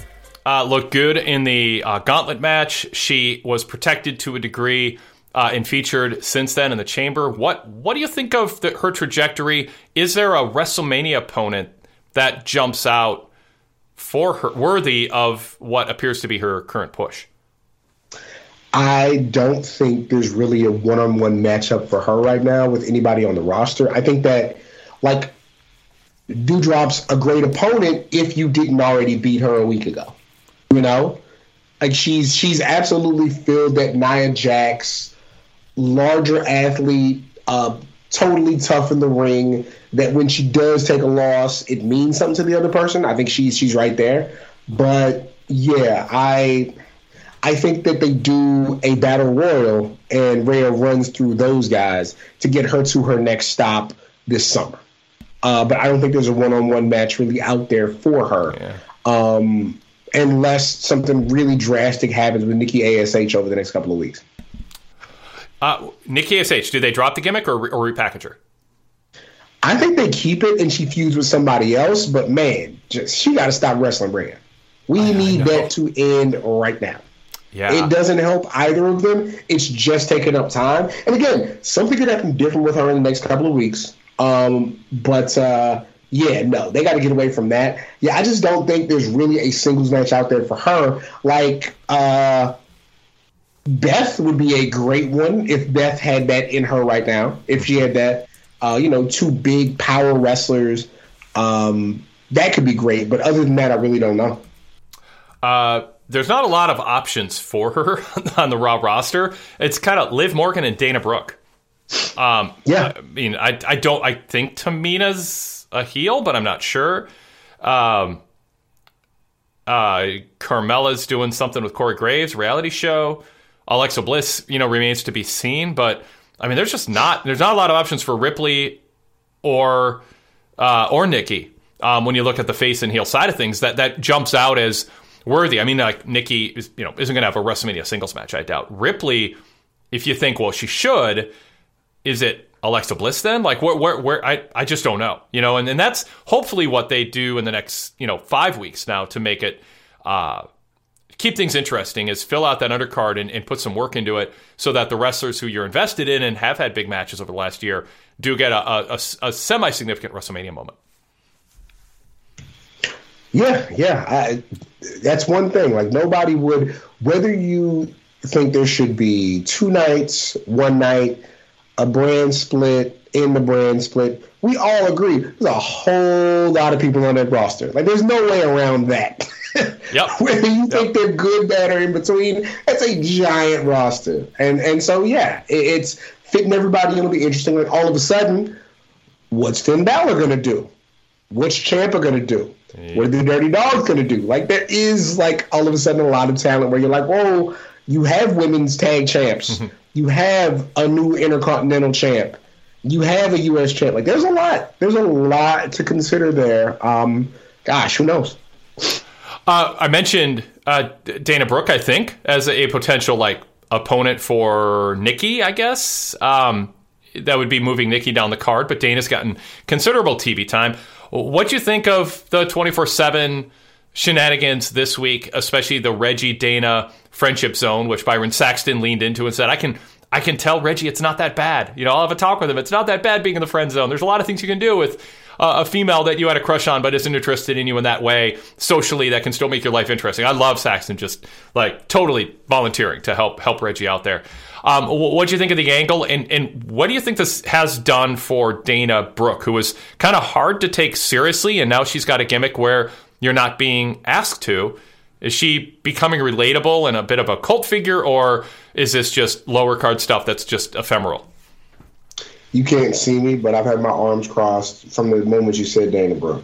uh, looked good in the uh, gauntlet match. She was protected to a degree uh, and featured since then in the chamber. What what do you think of the, her trajectory? Is there a WrestleMania opponent that jumps out for her, worthy of what appears to be her current push? I don't think there's really a one-on-one matchup for her right now with anybody on the roster. I think that like Doudrop's a great opponent if you didn't already beat her a week ago. You know? Like she's she's absolutely filled that Nia Jax larger athlete, uh, totally tough in the ring. That when she does take a loss, it means something to the other person. I think she's she's right there. But yeah, I I think that they do a battle royal and Rhea runs through those guys to get her to her next stop this summer. Uh, but I don't think there's a one-on-one match really out there for her, um, unless something really drastic happens with Nikki Ash over the next couple of weeks. Uh, Nikki Ash, do they drop the gimmick or, or repackage her? I think they keep it and she feuds with somebody else. But man, just she got to stop wrestling Rhea. We need that to end right now. Yeah. It doesn't help either of them. It's just taking up time. And again, something could happen different with her in the next couple of weeks. Um, but uh, yeah, no, they got to get away from that. Yeah, I just don't think there's really a singles match out there for her. Like uh, Beth would be a great one if Beth had that in her right now. If she had that, uh, you know, two big power wrestlers, um, that could be great. But other than that, I really don't know. Uh, there's not a lot of options for her on the Raw roster. It's kind of Liv Morgan and Dana Brooke. Um, yeah, I mean, I I don't I think Tamina's a heel, but I'm not sure. Um, uh, Carmella's doing something with Corey Graves reality show. Alexa Bliss, you know, remains to be seen, but I mean, there's just not there's not a lot of options for Ripley or uh, or Nikki. Um, when you look at the face and heel side of things, that that jumps out as worthy. I mean, like Nikki is you know isn't going to have a WrestleMania singles match. I doubt. Ripley, if you think well she should, is it Alexa Bliss then? Like where where where I I just don't know. You know, and and that's hopefully what they do in the next you know five weeks now to make it. Uh, keep things interesting is fill out that undercard and, and put some work into it so that the wrestlers who you're invested in and have had big matches over the last year do get a, a, a, semi significant WrestleMania moment. Yeah, yeah. I, that's one thing. Like nobody would, whether you think there should be two nights, one night, a brand split, in the brand split, we all agree there's a whole lot of people on that roster. Like there's no way around that. Yep. Whether you Yep. think they're good, bad, or in between, that's a giant roster. And and so yeah, it, it's fitting everybody. It'll be interesting. Like all of a sudden, what's Finn Balor gonna do? What's Ciampa gonna do? What are the Dirty Dogs gonna do? Like there is like all of a sudden a lot of talent where you're like, whoa, you have women's tag champs, you have a new intercontinental champ, you have a U.S. champ. Like there's a lot. There's a lot to consider there. Um, gosh, who knows? Uh, I mentioned uh, Dana Brooke, I think, as a, potential like opponent for Nikki. I guess um, that would be moving Nikki down the card, but Dana's gotten considerable TV time. What do you think of the twenty four seven shenanigans this week, especially the Reggie Dana friendship zone, which Byron Saxton leaned into and said, "I can." I can tell Reggie it's not that bad. You know, I'll have a talk with him. It's not that bad being in the friend zone. There's a lot of things you can do with uh, a female that you had a crush on but isn't interested in you in that way socially that can still make your life interesting. I love Saxton just like totally volunteering to help help Reggie out there. Um, what do you think of the angle, and and what do you think this has done for Dana Brooke, who was kind of hard to take seriously, and now she's got a gimmick where you're not being asked to. Is she becoming relatable and a bit of a cult figure, or is this just lower card stuff that's just ephemeral? You can't see me, but I've had my arms crossed from the moment you said Dana Brooke.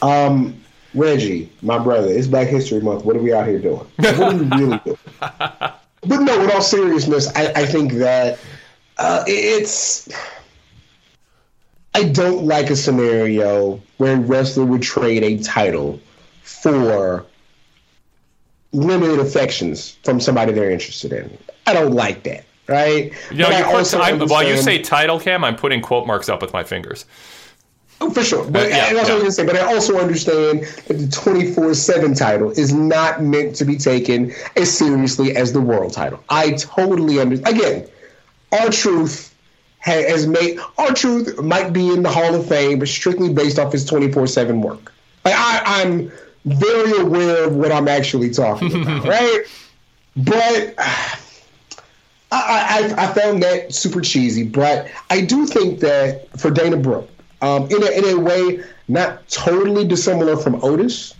Um, Reggie, my brother, it's Black History Month. What are we out here doing? What are we really doing? But no, in all seriousness, I, I think that uh, it's. I don't like a scenario where a wrestler would trade a title for limited affections from somebody they're interested in. I don't like that, right? You know, But I you put, also I, while you say title cam, I'm putting quote marks up with my fingers. Oh, for sure. But Uh, yeah, that's yeah. what I was gonna say. But I also understand that the twenty four seven title is not meant to be taken as seriously as the world title. I totally understand. Again, R-Truth has made R-Truth might be in the Hall of Fame, but strictly based off his twenty four seven work. Like I, I'm very aware of what I'm actually talking about, right? But. I, I, I found that super cheesy, but I do think that for Dana Brooke, um, in, a, in a way, not totally dissimilar from Otis,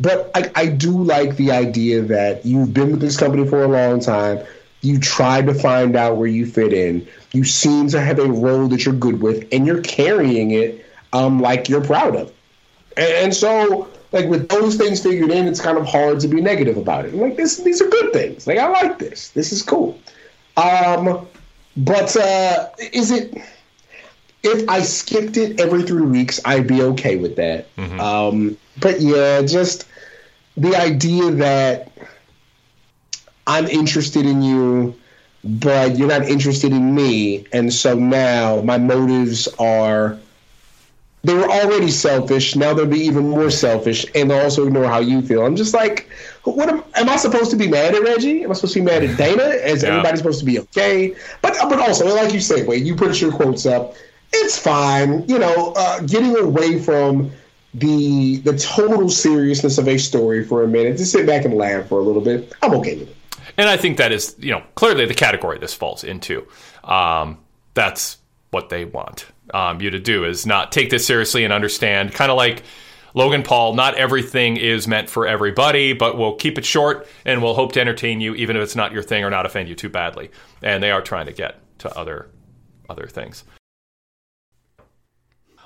but I, I do like the idea that you've been with this company for a long time. You tried to find out where you fit in. You seem to have a role that you're good with, and you're carrying it um, like you're proud of. And, and so, like with those things figured in, it's kind of hard to be negative about it. Like this, these are good things. Like I like this. This is cool. Um, but uh, is it? If I skipped it every three weeks, I'd be okay with that. Um, but yeah, just the idea that I'm interested in you, but you're not interested in me, and so now my motives are they were already selfish. Now they'll be even more selfish, and they'll also ignore how you feel. I'm just like, what am, am I supposed to be mad at Reggie? Am I supposed to be mad at Dana? Is Yeah. everybody supposed to be okay? But but also, like you said, wait, you put your quotes up. It's fine, you know. Uh, getting away from the the total seriousness of a story for a minute, to sit back and laugh for a little bit. I'm okay with it. And I think that is, you know, clearly the category this falls into. Um, that's what they want um, you to do is not take this seriously and understand, kind of like Logan Paul. Not everything is meant for everybody, but we'll keep it short and we'll hope to entertain you, even if it's not your thing or not offend you too badly. And they are trying to get to other other things.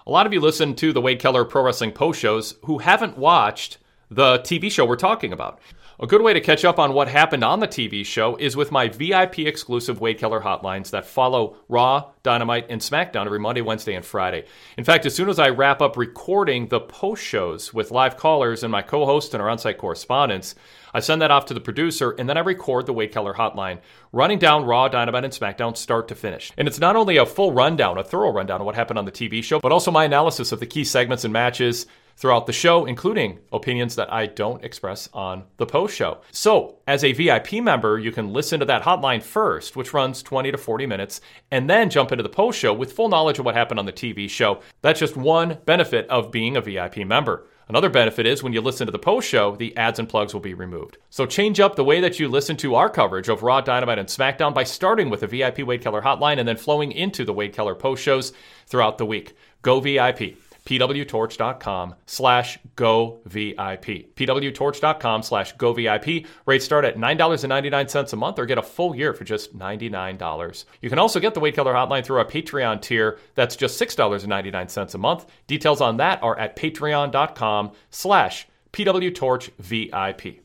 A lot of you listen to the Wade Keller Pro Wrestling post shows who haven't watched the TV show we're talking about. A good way to catch up on what happened on the TV show is with my VIP exclusive Wade Keller hotlines that follow Raw, Dynamite, and SmackDown every Monday, Wednesday, and Friday. In fact, as soon as I wrap up recording the post shows with live callers and my co host and our on site correspondents, I send that off to the producer and then I record the Wade Keller hotline, running down Raw, Dynamite, and SmackDown start to finish. And it's not only a full rundown, a thorough rundown of what happened on the TV show, but also my analysis of the key segments and matches throughout the show, including opinions that I don't express on the post show. So, as a VIP member, you can listen to that hotline first, which runs 20 to 40 minutes, and then jump into the post show with full knowledge of what happened on the TV show. That's just one benefit of being a VIP member. Another benefit is when you listen to the post show, the ads and plugs will be removed. So change up the way that you listen to our coverage of Raw, Dynamite, and SmackDown by starting with a VIP Wade Keller hotline and then flowing into the Wade Keller post shows throughout the week. Go VIP pwtorch.com slash go VIP. pwtorch.com slash go VIP. Rates start at $9.99 a month or get a full year for just $99. You can also get the Wade Keller Hotline through our Patreon tier. That's just $6.99 a month. Details on that are at patreon.com slash pwtorchvip.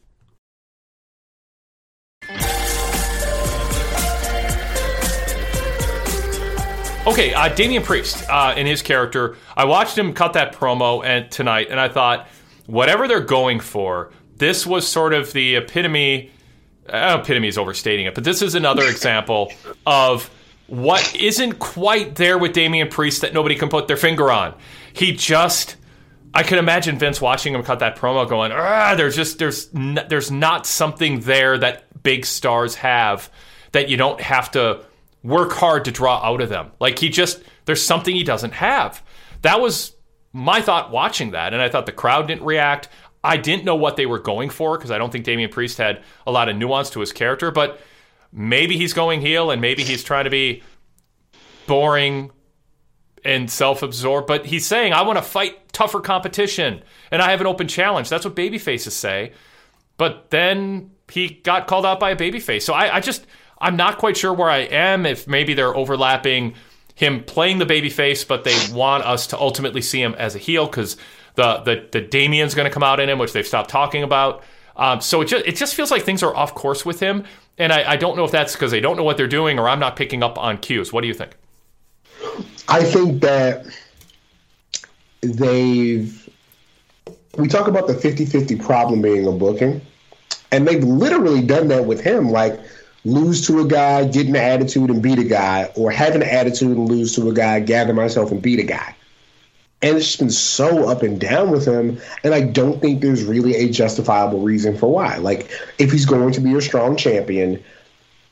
Okay, uh, Damian Priest uh, and his character. I watched him cut that promo and tonight, and I thought, whatever they're going for, this was sort of the epitome. Uh, epitome is overstating it, but this is another example of what isn't quite there with Damian Priest that nobody can put their finger on. He just. I can imagine Vince watching him cut that promo, going, ah, "There's just there's n- there's not something there that big stars have that you don't have to work hard to draw out of them. Like he just, there's something he doesn't have. That was my thought watching that. And I thought the crowd didn't react. I didn't know what they were going for because I don't think Damian Priest had a lot of nuance to his character, but maybe he's going heel and maybe he's trying to be boring and self absorbed. But he's saying, I want to fight tougher competition and I have an open challenge. That's what baby faces say. But then he got called out by a babyface. So I, I just, I'm not quite sure where I am. If maybe they're overlapping him playing the babyface, but they want us to ultimately see him as a heel because the the the Damian's going to come out in him, which they've stopped talking about. Um, so it just it just feels like things are off course with him, and I, I don't know if that's because they don't know what they're doing or I'm not picking up on cues. What do you think? I think that they've. We talk about the 50 50 problem being a booking, and they've literally done that with him. Like, lose to a guy, get an attitude and beat a guy, or have an attitude and lose to a guy, gather myself and beat a guy. And it's just been so up and down with him. And I don't think there's really a justifiable reason for why. Like, if he's going to be a strong champion,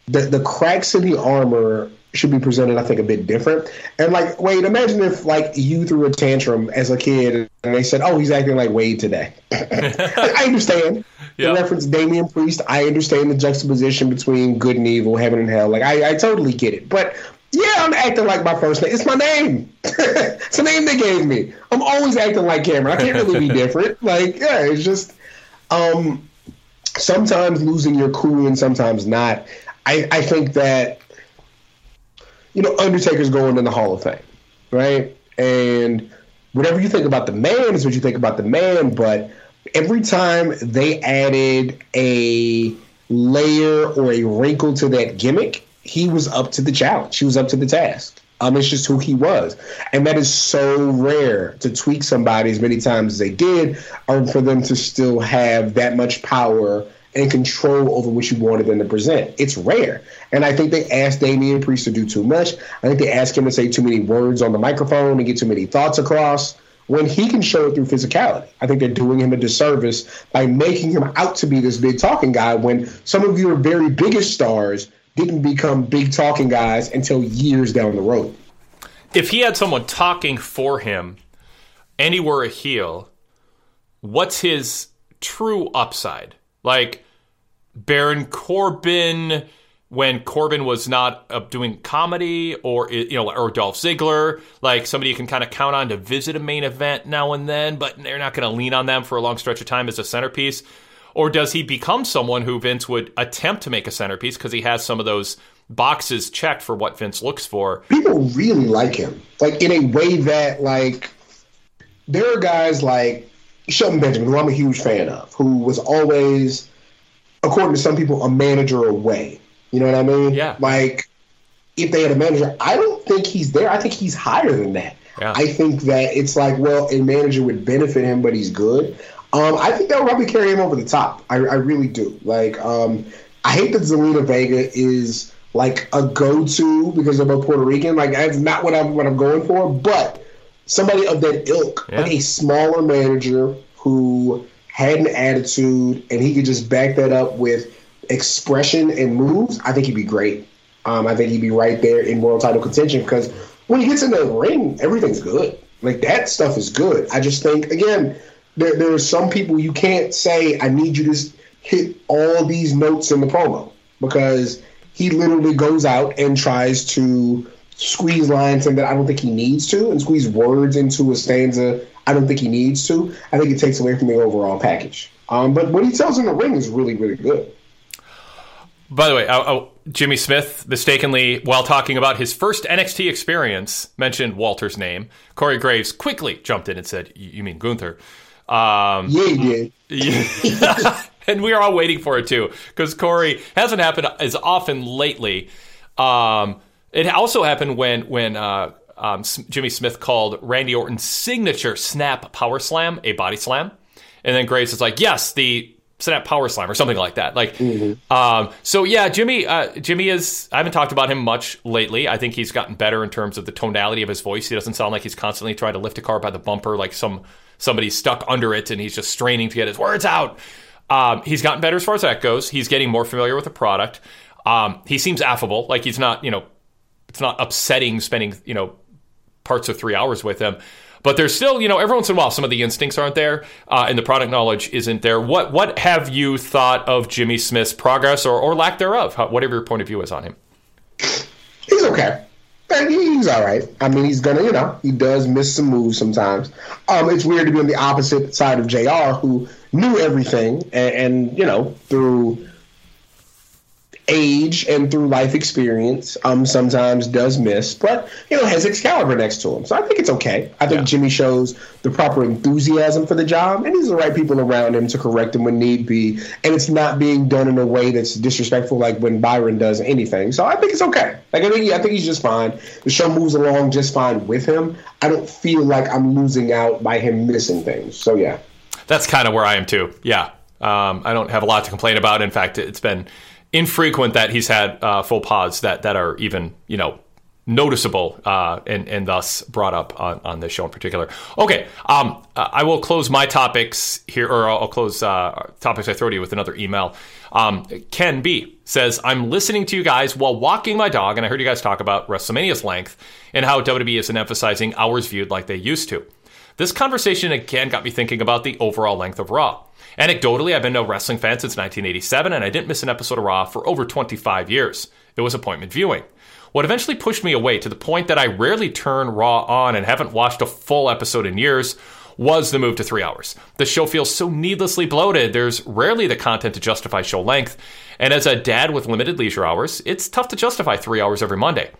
the, the cracks in the armor should be presented, I think, a bit different. And like, Wade, imagine if like you threw a tantrum as a kid and they said, "Oh, he's acting like Wade today." I understand yep. the reference Damian Priest. I understand the juxtaposition between good and evil, heaven and hell. Like, I, I totally get it. But yeah, I'm acting like my first name. It's my name. it's the name they gave me. I'm always acting like Cameron. I can't really be different. Like, yeah, it's just um, sometimes losing your cool and sometimes not. I, I think that you know, Undertaker's going in the Hall of Fame, right? And whatever you think about the man is what you think about the man, but every time they added a layer or a wrinkle to that gimmick, he was up to the challenge. He was up to the task. Um, it's just who he was, and that is so rare to tweak somebody as many times as they did, or for them to still have that much power and control over what you wanted them to present. It's rare. And I think they asked Damian Priest to do too much. I think they asked him to say too many words on the microphone and get too many thoughts across when he can show it through physicality. I think they're doing him a disservice by making him out to be this big talking guy when some of your very biggest stars didn't become big talking guys until years down the road. If he had someone talking for him and he were a heel, what's his true upside? Like Baron Corbin when Corbin was not uh, doing comedy, or you know, or Dolph Ziggler, like somebody you can kind of count on to visit a main event now and then, but they're not going to lean on them for a long stretch of time as a centerpiece. Or does he become someone who Vince would attempt to make a centerpiece because he has some of those boxes checked for what Vince looks for? People really like him, like in a way that like there are guys like Shelton Benjamin, who I'm a huge fan of, who was always, according to some people, a manager away. You know what I mean? Yeah. Like, if they had a manager, I don't think he's there. I think he's higher than that. Yeah. I think that it's like, well, a manager would benefit him, but he's good. Um, I think that would probably carry him over the top. I, I really do. Like, um, I hate that Zelina Vega is like a go-to because I'm a Puerto Rican. Like, that's not what I'm what I'm going for. But somebody of that ilk, Yeah. like a smaller manager who had an attitude and he could just back that up with expression and moves, I think he'd be great. Um, I think he'd be right there in world title contention because when he gets in the ring, everything's good. Like that stuff is good. I just think again, there there are some people you can't say I need you to hit all these notes in the promo because he literally goes out and tries to squeeze lines in that I don't think he needs to and squeeze words into a stanza I don't think he needs to. I think it takes away from the overall package. Um, but what he tells in the ring is really, really good. By the way, oh, oh, Jimmy Smith mistakenly, while talking about his first NXT experience, mentioned Walter's name. Corey Graves quickly jumped in and said, "You you mean Gunther?" Um, Yeah, he did. Yeah. and we are all waiting for it too, because Corey hasn't happened as often lately. Um, it also happened when when uh, um, Jimmy Smith called Randy Orton's signature snap power slam a body slam, and then Graves is like, "Yes, the snap power slam" or something like that. Like, um, so yeah, Jimmy. Uh, Jimmy is. I haven't talked about him much lately. I think he's gotten better in terms of the tonality of his voice. He doesn't sound like he's constantly trying to lift a car by the bumper, like some somebody's stuck under it and he's just straining to get his words out. Um, he's gotten better as far as that goes. He's getting more familiar with the product. Um, he seems affable, like he's not, you know, it's not upsetting spending, you know, parts of three hours with him. But there's still, you know, every once in a while, some of the instincts aren't there, uh, and the product knowledge isn't there. What what have you thought of Jimmy Smith's progress or, or lack thereof? How, whatever your point of view is on him. He's okay. He's all right. I mean, he's gonna, you know, he does miss some moves sometimes. Um, it's weird to be on the opposite side of Jr., who knew everything, and, and you know, through age and through life experience, um, sometimes does miss, but you know, has Excalibur next to him, so I think it's okay. I think Jimmy shows the proper enthusiasm for the job, and he's the right people around him to correct him when need be, and it's not being done in a way that's disrespectful, like when Byron does anything. So I think it's okay. Like I think, I think he's just fine. The show moves along just fine with him. I don't feel like I'm losing out by him missing things. So yeah. That's kind of where I am too. Yeah, um, I don't have a lot to complain about. In fact, it's been infrequent that he's had uh, full pods that that are even you know noticeable uh, and and thus brought up on, on this show in particular. Okay, um, I will close my topics here, or I'll close uh, topics I throw to you with another email. Um, Ken B says, "I'm listening to you guys while walking my dog, and I heard you guys talk about WrestleMania's length and how WWE isn't emphasizing hours viewed like they used to." This conversation again got me thinking about the overall length of Raw. Anecdotally, I've been a wrestling fan since 1987, and I didn't miss an episode of Raw for over 25 years. It was appointment viewing. What eventually pushed me away to the point that I rarely turn Raw on and haven't watched a full episode in years was the move to three hours. The show feels so needlessly bloated, there's rarely the content to justify show length, and as a dad with limited leisure hours, it's tough to justify three hours every Monday.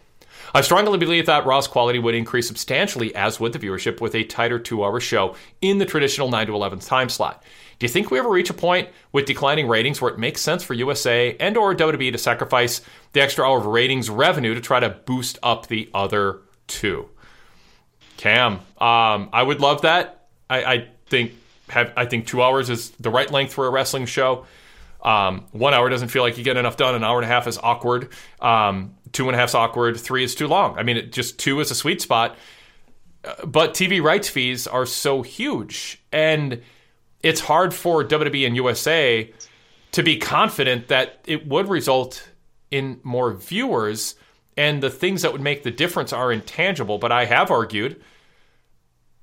I strongly believe that Raw's quality would increase substantially, as would the viewership, with a tighter two hour show in the traditional 9 to 11 time slot. Do you think we ever reach a point with declining ratings where it makes sense for USA and or WWE to sacrifice the extra hour of ratings revenue to try to boost up the other two? Cam, um, I would love that. I, I think have I think two hours is the right length for a wrestling show. Um, one hour doesn't feel like you get enough done. An hour and a half is awkward. Um, two and a half is awkward. Three is too long. I mean, it, just two is a sweet spot. Uh, but TV rights fees are so huge, and it's hard for WWE and USA to be confident that it would result in more viewers. And the things that would make the difference are intangible. But I have argued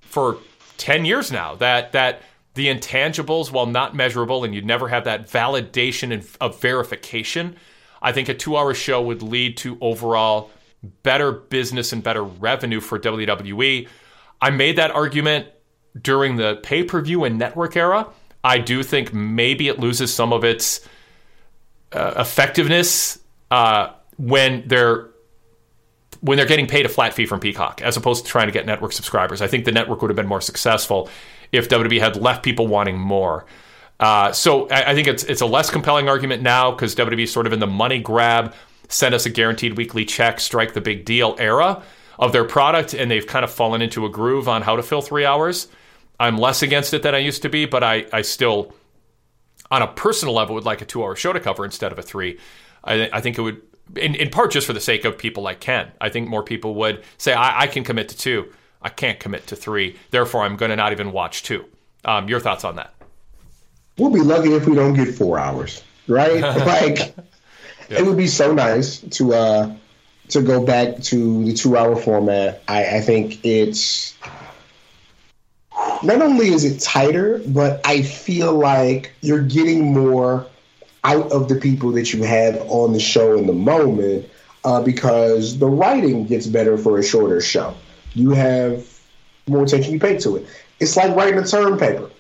for 10 years now that that the intangibles while not measurable and you'd never have that validation and of verification i think a two-hour show would lead to overall better business and better revenue for wwe i made that argument during the pay-per-view and network era i do think maybe it loses some of its uh, effectiveness uh, when they're when they're getting paid a flat fee from Peacock as opposed to trying to get network subscribers. I think the network would have been more successful if WWE had left people wanting more. Uh, so I, I, think it's it's a less compelling argument now because WWE is sort of in the money grab, send us a guaranteed weekly check, strike the big deal era of their product, and they've kind of fallen into a groove on how to fill three hours. I'm less against it than I used to be, but I, I still, on a personal level, would like a two hour show to cover instead of a three. I, I think it would in, in part just for the sake of people like Ken. I think more people would say, I, I can commit to two. I can't commit to three. Therefore, I'm going to not even watch two. Um, your thoughts on that? We'll be lucky if we don't get four hours, right? like, it would be so nice to uh, to go back to the two hour format. I, I think it's not only is it tighter, but I feel like you're getting more out of the people that you have on the show in the moment uh, because the writing gets better for a shorter show. You have more attention you pay to it. It's like writing a term paper.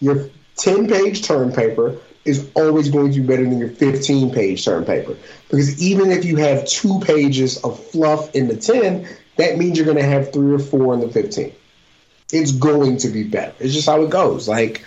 Your 10 page term paper is always going to be better than your 15 page term paper. Because even if you have two pages of fluff in the 10, that means you're going to have three or four in the 15. It's going to be better. It's just how it goes. Like,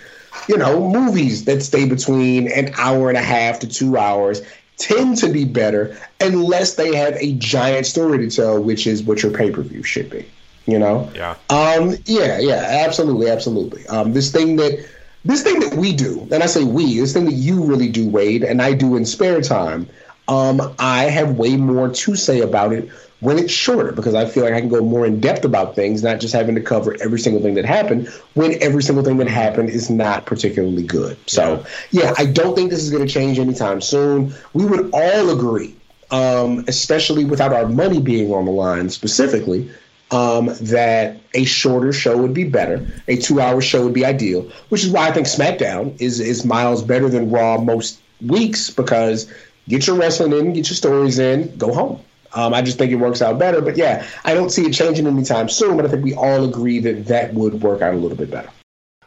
you know, movies that stay between an hour and a half to two hours tend to be better unless they have a giant story to tell, which is what your pay per view should be. You know? Yeah. Um, yeah, yeah, absolutely, absolutely. Um, this thing that this thing that we do, and I say we, this thing that you really do, Wade, and I do in spare time, um, I have way more to say about it when it's shorter because I feel like I can go more in depth about things, not just having to cover every single thing that happened when every single thing that happened is not particularly good. So, yeah, I don't think this is going to change anytime soon. We would all agree, um, especially without our money being on the line specifically, um, that a shorter show would be better. A two-hour show would be ideal, which is why I think SmackDown is is miles better than Raw most weeks because get your wrestling in, get your stories in, go home. Um, I just think it works out better. But yeah, I don't see it changing anytime soon. But I think we all agree that that would work out a little bit better.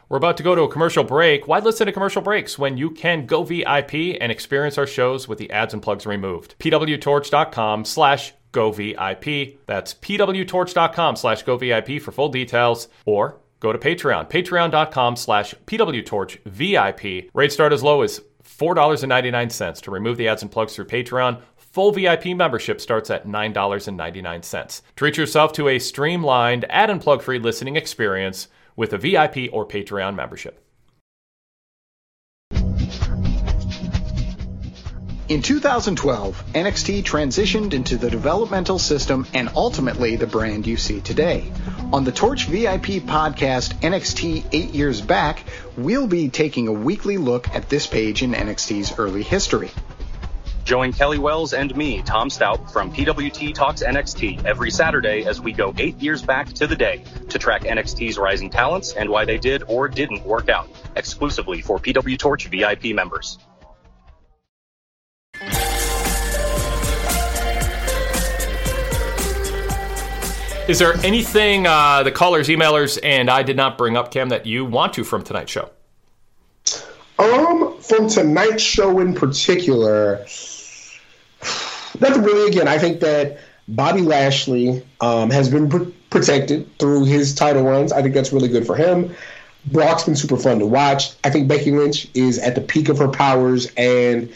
We're about to go to a commercial break. Why listen to commercial breaks when you can go VIP and experience our shows with the ads and plugs removed? pwtorch.com slash go VIP. That's pwtorch.com slash go VIP for full details. Or go to Patreon, patreon.com slash pwtorchvip. Rates start as low as $4.99 to remove the ads and plugs through Patreon. Full VIP membership starts at $9.99. Treat yourself to a streamlined, ad and plug free listening experience with a VIP or Patreon membership. In 2012, NXT transitioned into the developmental system and ultimately the brand you see today. On the Torch VIP podcast, NXT 8 Years Back, we'll be taking a weekly look at this page in NXT's early history. Join Kelly Wells and me, Tom Stout, from PWT Talks NXT every Saturday as we go eight years back to the day to track NXT's rising talents and why they did or didn't work out, exclusively for PW Torch VIP members. Is there anything uh, the callers, emailers, and I did not bring up, Cam, that you want to from tonight's show? Um, from tonight's show in particular, nothing really. Again, I think that Bobby Lashley um, has been pr- protected through his title runs. I think that's really good for him. Brock's been super fun to watch. I think Becky Lynch is at the peak of her powers and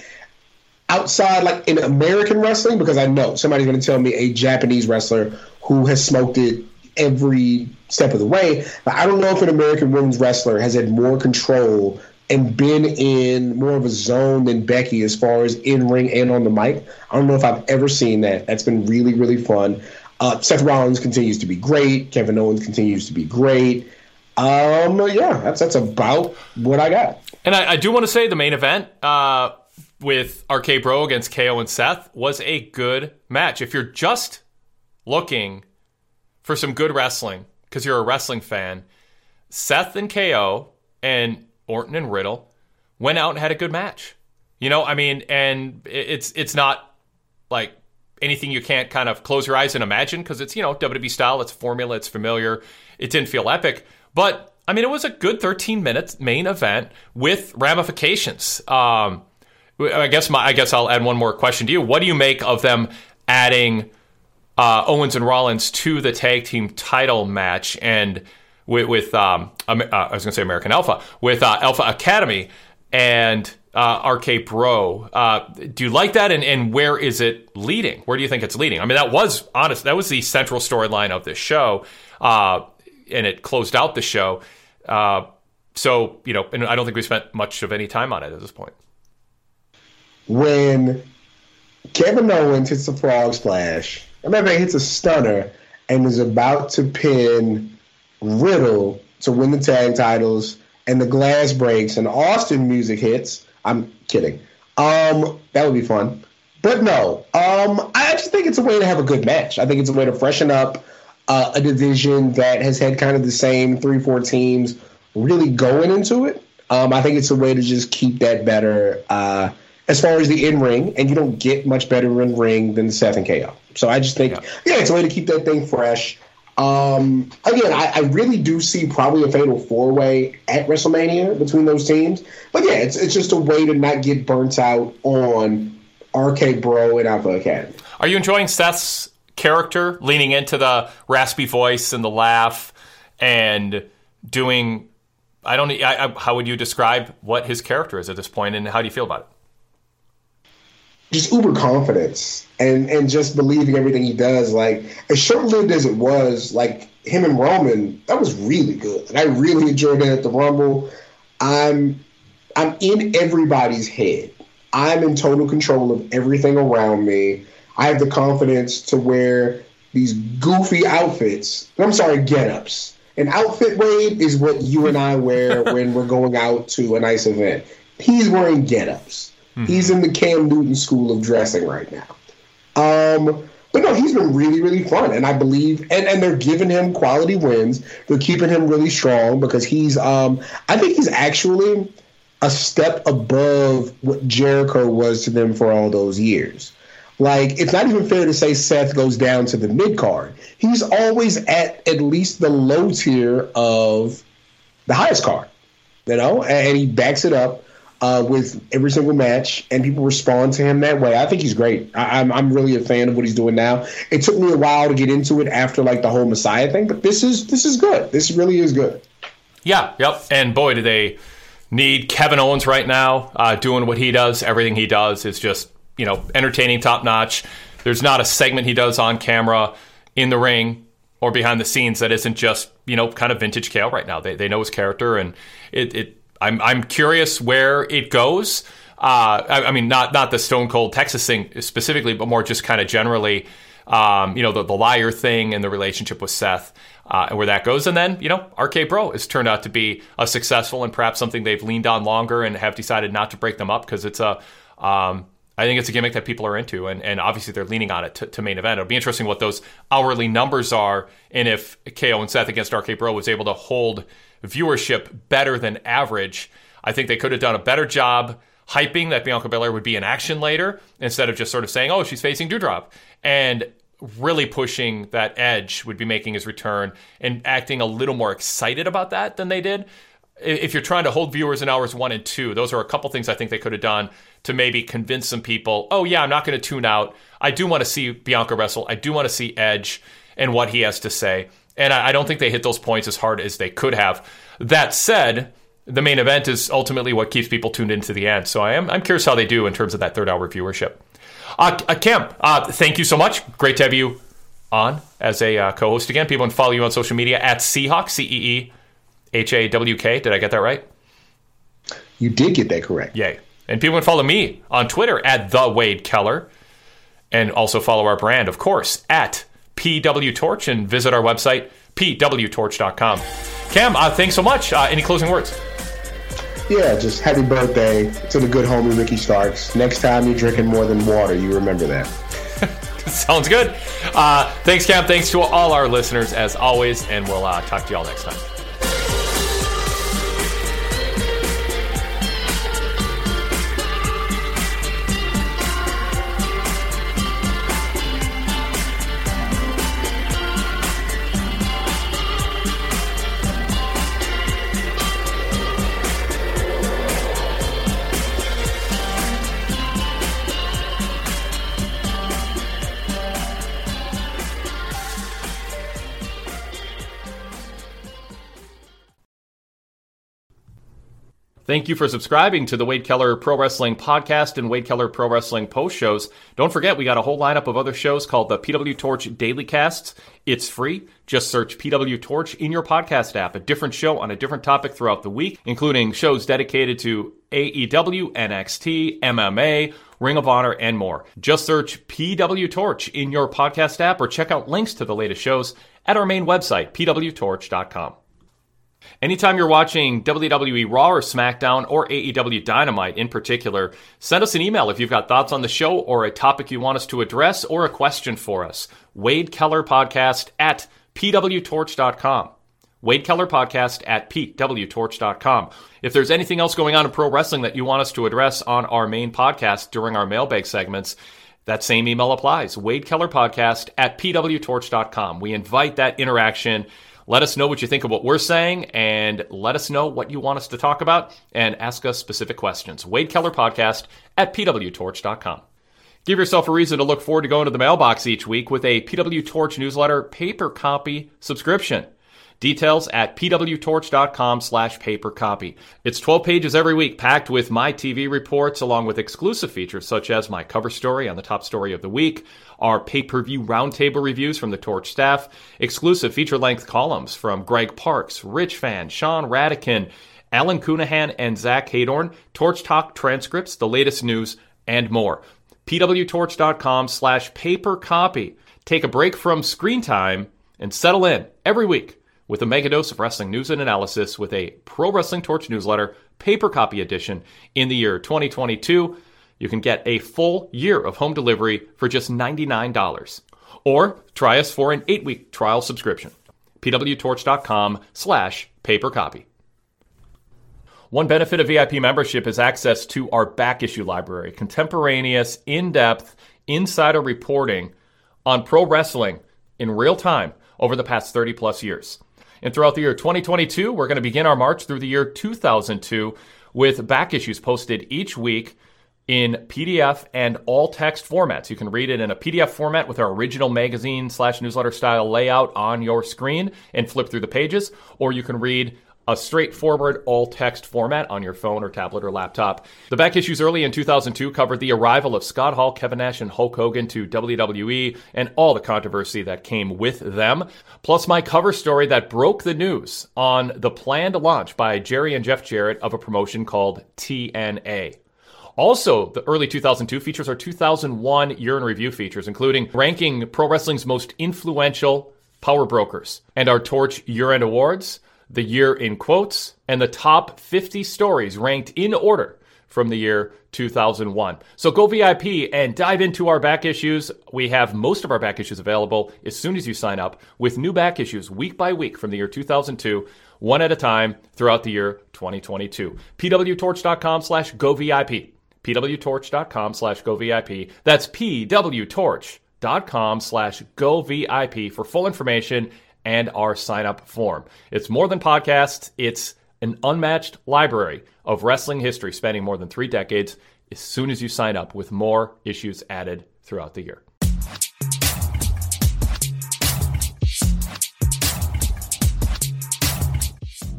outside, like in American wrestling, because I know somebody's going to tell me a Japanese wrestler who has smoked it every step of the way. But I don't know if an American women's wrestler has had more control and been in more of a zone than Becky as far as in ring and on the mic. I don't know if I've ever seen that. That's been really, really fun. Uh, Seth Rollins continues to be great. Kevin Owens continues to be great. Um, yeah, that's that's about what I got. And I, I do want to say the main event uh, with RK Bro against KO and Seth was a good match. If you're just looking for some good wrestling because you're a wrestling fan, Seth and KO and Orton and Riddle went out and had a good match. You know, I mean, and it's it's not like anything you can't kind of close your eyes and imagine because it's you know WWE style, it's formula, it's familiar. It didn't feel epic, but I mean, it was a good 13 minutes main event with ramifications. Um, I guess my I guess I'll add one more question to you. What do you make of them adding uh, Owens and Rollins to the tag team title match and with, with um, uh, I was going to say American Alpha with uh, Alpha Academy and uh, RK Bro. Uh, do you like that? And, and where is it leading? Where do you think it's leading? I mean, that was honest. That was the central storyline of this show, uh, and it closed out the show. Uh, so you know, and I don't think we spent much of any time on it at this point. When Kevin Owens hits the frog splash, He hits a stunner and is about to pin Riddle to win the tag titles and the glass breaks and Austin music hits. I'm kidding. Um, that would be fun. But no, um, I just think it's a way to have a good match. I think it's a way to freshen up uh, a division that has had kind of the same three, four teams really going into it. Um, I think it's a way to just keep that better uh, as far as the in ring, and you don't get much better in ring than Seth and KO. So I just think, yeah, yeah it's a way to keep that thing fresh. Um, again, I, I, really do see probably a fatal four way at WrestleMania between those teams. But yeah, it's it's just a way to not get burnt out on RK Bro and Alpha Academy. Are you enjoying Seth's character, leaning into the raspy voice and the laugh, and doing? I don't. I, I, how would you describe what his character is at this point, and how do you feel about it? Just uber confidence and and just believing everything he does. Like as short lived as it was, like him and Roman, that was really good. I really enjoyed it at the Rumble. I'm I'm in everybody's head. I'm in total control of everything around me. I have the confidence to wear these goofy outfits. I'm sorry, get-ups. An outfit Wade is what you and I wear when we're going out to a nice event. He's wearing get-ups. Mm-hmm. He's in the Cam Newton school of dressing right now. Um, but no, he's been really, really fun, and I believe, and, and they're giving him quality wins. They're keeping him really strong because he's, um, I think he's actually a step above what Jericho was to them for all those years. Like, it's not even fair to say Seth goes down to the mid card. He's always at at least the low tier of the highest card, you know, and he backs it up uh, with every single match, and people respond to him that way. I think he's great. I, am I'm, I'm really a fan of what he's doing now. It took me a while to get into it after like the whole Messiah thing, but this is this is good. This really is good. Yeah, yep. And boy, do they need Kevin Owens right now uh, doing what he does. Everything he does is just you know entertaining, top notch. There's not a segment he does on camera, in the ring, or behind the scenes that isn't just you know kind of vintage KO right now. They they know his character and it, it I'm I'm curious where it goes. Uh, I, I, mean, not not the Stone Cold Texas thing specifically, but more just kind of generally. Um, you know, the, the liar thing and the relationship with Seth uh, and where that goes. And then, you know, RK Bro has turned out to be a successful and perhaps something they've leaned on longer and have decided not to break them up because it's a, um, I think it's a gimmick that people are into, and, and obviously they're leaning on it to, to, main event. It'll be interesting what those hourly numbers are, and if KO and Seth against RK Bro was able to hold viewership better than average. I think they could have done a better job hyping that Bianca Belair would be in action later instead of just sort of saying, oh, she's facing Doudrop. And really pushing that Edge would be making his return and acting a little more excited about that than they did. If you're trying to hold viewers in hours one and two, those are a couple things I think they could have done to maybe convince some people, oh, yeah, I'm not going to tune out. I do want to see Bianca wrestle. I do want to see Edge and what he has to say. And I, I don't think they hit those points as hard as they could have. That said, the main event is ultimately what keeps people tuned into the end. So I am I'm curious how they do in terms of that third hour viewership. Uh, uh, Cam, uh, thank you so much. Great to have you on as a uh, co-host again. People can follow you on social media at Ceehawk C E E H A W K. Did I get that right? You did get that correct. Yay. And people can follow me on Twitter at the Wade Keller. And also follow our brand, of course, at PW Torch and visit our website, pwtorch.com. Cam, uh, thanks so much. Uh, any closing words? Yeah, just happy birthday to the good homie Ricky Starks. Next time you're drinking more than water, you remember that. Sounds good. Uh, thanks, Cam. Thanks to all our listeners, as always, and we'll uh, talk to y'all next time. Thank you for subscribing to the Wade Keller Pro Wrestling Podcast and Wade Keller Pro Wrestling Post shows. Don't forget, we got a whole lineup of other shows called the PW Torch Daily Casts. It's free. Just search PW Torch in your podcast app. A different show on a different topic throughout the week, including shows dedicated to AEW, NXT, MMA, Ring of Honor, and more. Just search PW Torch in your podcast app or check out links to the latest shows at our main website, pwtorch.com. Anytime you're watching WWE Raw or SmackDown or AEW Dynamite in particular, send us an email if you've got thoughts on the show or a topic you want us to address or a question for us. Wade Keller Podcast at pwtorch.com. Wade Keller Podcast at pwtorch.com. If there's anything else going on in pro wrestling that you want us to address on our main podcast during our mailbag segments, that same email applies. Wade Keller Podcast at pwtorch.com. We invite that interaction. Let us know what you think of what we're saying and let us know what you want us to talk about and ask us specific questions. Wade Keller Podcast at pwtorch.com. Give yourself a reason to look forward to going to the mailbox each week with a PW Torch newsletter paper copy subscription. Details at pwtorch.com slash paper copy. It's 12 pages every week, packed with my TV reports along with exclusive features such as my cover story on the top story of the week, our pay-per-view roundtable reviews from the Torch staff, exclusive feature-length columns from Greg Parks, Rich Fann, Sean Radican, Alan Counihan, and Zach Heydorn, Torch Talk transcripts, the latest news, and more. pwtorch.com slash paper copy. Take a break from screen time and settle in every week with a mega dose of wrestling news and analysis with a Pro Wrestling Torch newsletter, paper copy edition in the year 2022. You can get a full year of home delivery for just $99. Or try us for an eight-week trial subscription. pwtorch.com slash paper copy. One benefit of VIP membership is access to our back issue library, contemporaneous, in-depth, insider reporting on pro wrestling in real time over the past 30 plus years. And throughout the year 2022, we're going to begin our march through the year 2002 with back issues posted each week in PDF and all text formats. You can read it in a PDF format with our original magazine slash newsletter style layout on your screen and flip through the pages, or you can read a straightforward all text format on your phone or tablet or laptop. The back issues early in 2002 covered the arrival of Scott Hall, Kevin Nash, and Hulk Hogan to WWE and all the controversy that came with them, plus my cover story that broke the news on the planned launch by Jerry and Jeff Jarrett of a promotion called TNA. Also, the early 2002 features are 2001 year in review features, including ranking pro wrestling's most influential power brokers and our Torch year end awards the year in quotes, and the top 50 stories ranked in order from the year 2001. So go VIP and dive into our back issues. We have most of our back issues available as soon as you sign up with new back issues week by week from the year 2002, one at a time throughout the year 2022. pwtorch.com slash go VIP. pwtorch.com slash go VIP. That's pwtorch.com slash go VIP for full information and our sign up form. It's more than podcasts, it's an unmatched library of wrestling history spanning more than three decades as soon as you sign up with more issues added throughout the year.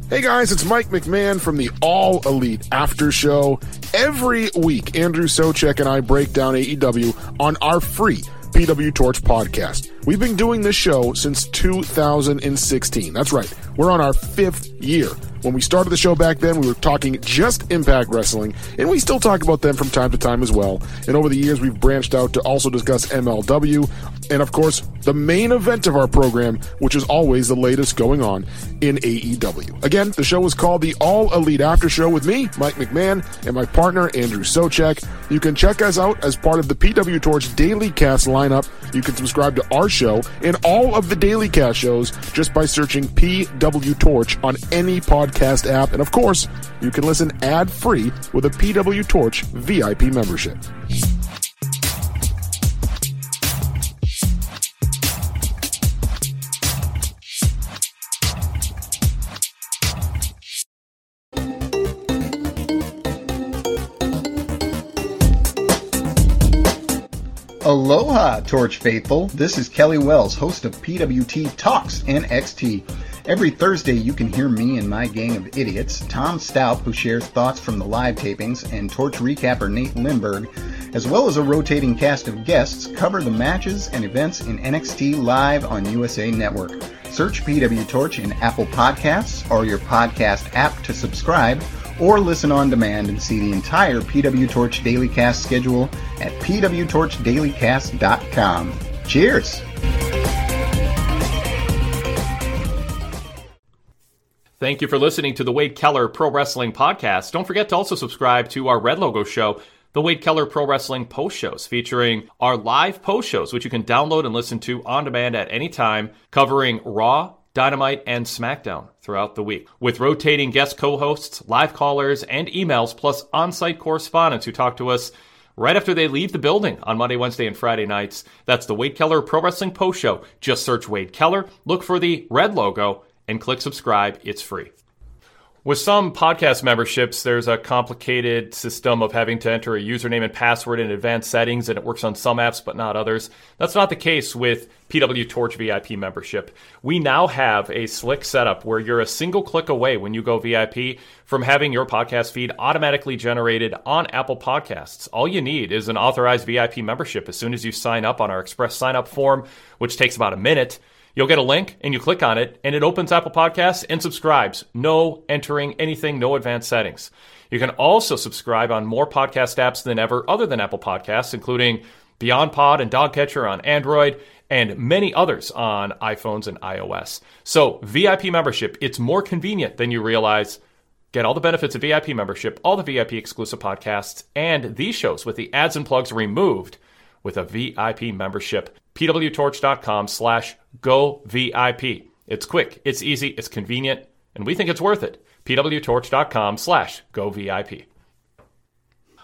Hey guys, it's Mike McMahon from the All Elite After Show. Every week, Andrew Soucek and I break down AEW on our free PW Torch podcast. We've been doing this show since 2016. That's right. We're on our fifth year. When we started the show back then, we were talking just Impact Wrestling, and we still talk about them from time to time as well. And over the years, we've branched out to also discuss MLW, and of course, the main event of our program, which is always the latest going on in AEW. Again, the show is called the All Elite After Show with me, Mike McMahon, and my partner, Andrew Soucek. You can check us out as part of the PW Torch Daily Cast lineup. You can subscribe to our show and all of the Daily Cast shows just by searching PW Torch on any podcast app. And of course, you can listen ad free with a PW Torch VIP membership. Aloha, Torch Faithful. This is Kelly Wells, host of PWT Talks NXT. Every Thursday, you can hear me and my gang of idiots, Tom Stout, who shares thoughts from the live tapings, and Torch recapper Nate Lindberg, as well as a rotating cast of guests, cover the matches and events in NXT live on USA Network. Search PW Torch in Apple Podcasts or your podcast app to subscribe or listen on demand and see the entire PW Torch Daily Cast schedule at pwtorchdailycast.com. Cheers! Thank you for listening to the Wade Keller Pro Wrestling Podcast. Don't forget to also subscribe to our Red Logo Show the Wade Keller Pro Wrestling post shows featuring our live post shows, which you can download and listen to on demand at any time, covering Raw, Dynamite, and SmackDown throughout the week, with rotating guest co hosts, live callers, and emails, plus on site correspondents who talk to us right after they leave the building on Monday, Wednesday, and Friday nights. That's the Wade Keller Pro Wrestling Post Show. Just search Wade Keller, look for the red logo, and click subscribe. It's free. With some podcast memberships, there's a complicated system of having to enter a username and password in advanced settings, and it works on some apps but not others. That's not the case with PW Torch VIP membership. We now have a slick setup where you're a single click away when you go VIP from having your podcast feed automatically generated on Apple Podcasts. All you need is an authorized VIP membership as soon as you sign up on our express sign up form, which takes about a minute. You'll get a link and you click on it, and it opens Apple Podcasts and subscribes. No entering anything, no advanced settings. You can also subscribe on more podcast apps than ever other than Apple Podcasts, including Beyond Pod and DoggCatcher on Android, and many others on iPhones and iOS. So, VIP membership, it's more convenient than you realize. Get all the benefits of VIP membership, all the VIP exclusive podcasts, and these shows with the ads and plugs removed with a VIP membership. pwtorch.com slash go VIP. It's quick, it's easy, it's convenient, and we think it's worth it. pwtorch.com slash go VIP.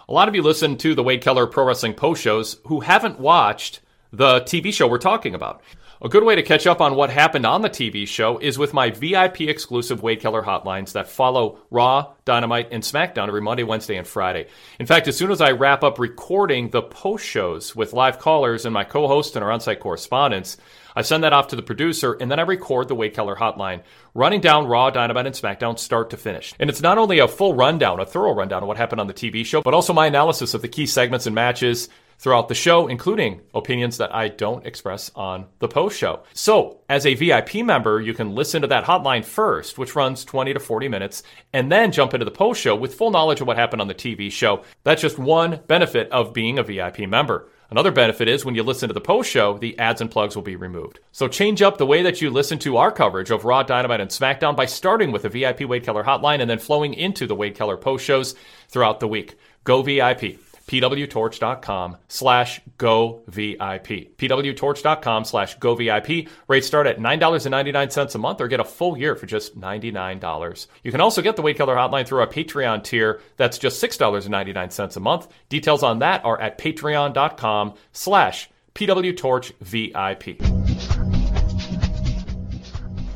A lot of you listen to the Wade Keller Pro Wrestling post shows who haven't watched the TV show we're talking about. A good way to catch up on what happened on the TV show is with my VIP exclusive Wade Keller hotlines that follow Raw, Dynamite, and SmackDown every Monday, Wednesday, and Friday. In fact, as soon as I wrap up recording the post shows with live callers and my co host and our on site correspondents, I send that off to the producer and then I record the Wade Keller hotline, running down Raw, Dynamite, and SmackDown start to finish. And it's not only a full rundown, a thorough rundown of what happened on the TV show, but also my analysis of the key segments and matches throughout the show, including opinions that I don't express on the post show. So, as a VIP member, you can listen to that hotline first, which runs 20 to 40 minutes, and then jump into the post show with full knowledge of what happened on the TV show. That's just one benefit of being a VIP member. Another benefit is when you listen to the post show, the ads and plugs will be removed. So change up the way that you listen to our coverage of Raw, Dynamite, and SmackDown by starting with the VIP Wade Keller hotline and then flowing into the Wade Keller post shows throughout the week. Go VIP pwtorch.com slash go VIP. pwtorch.com slash go VIP. Rates start at $9.99 a month or get a full year for just $99. You can also get the Wade Keller Hotline through our Patreon tier. That's just $6.99 a month. Details on that are at patreon.com slash pwtorchvip.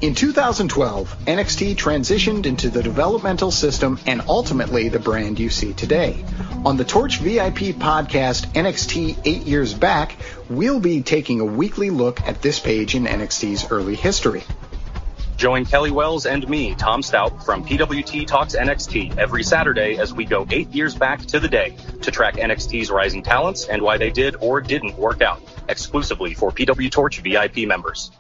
In 2012, NXT transitioned into the developmental system and ultimately the brand you see today. On the Torch VIP podcast, NXT 8 Years Back, we'll be taking a weekly look at this page in NXT's early history. Join Kelly Wells and me, Tom Stout, from PWT Talks NXT every Saturday as we go eight years back to the day to track NXT's rising talents and why they did or didn't work out, exclusively for PW Torch VIP members.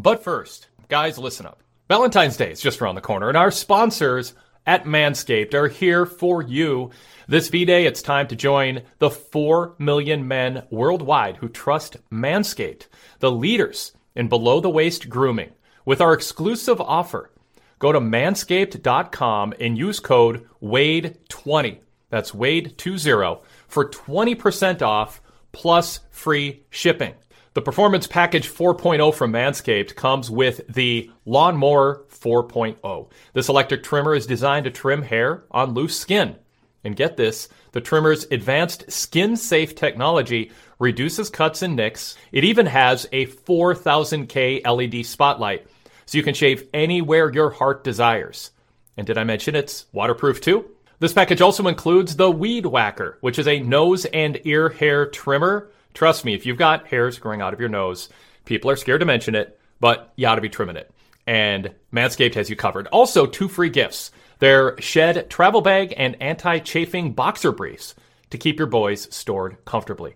But first, guys, listen up. Valentine's Day is just around the corner, and our sponsors at Manscaped are here for you. This V Day, it's time to join the 4 million men worldwide who trust Manscaped, the leaders in below the waist grooming, with our exclusive offer. Go to manscaped.com and use code WADE20. That's WADE20 for 20% off plus free shipping. The Performance Package 4.0 from Manscaped comes with the Lawnmower 4.0. This electric trimmer is designed to trim hair on loose skin. And get this the trimmer's advanced skin safe technology reduces cuts and nicks. It even has a 4000K LED spotlight, so you can shave anywhere your heart desires. And did I mention it's waterproof too? This package also includes the Weed Whacker, which is a nose and ear hair trimmer Trust me, if you've got hairs growing out of your nose, people are scared to mention it, but you ought to be trimming it. And Manscaped has you covered. Also, two free gifts their Shed travel bag and anti chafing boxer briefs to keep your boys stored comfortably.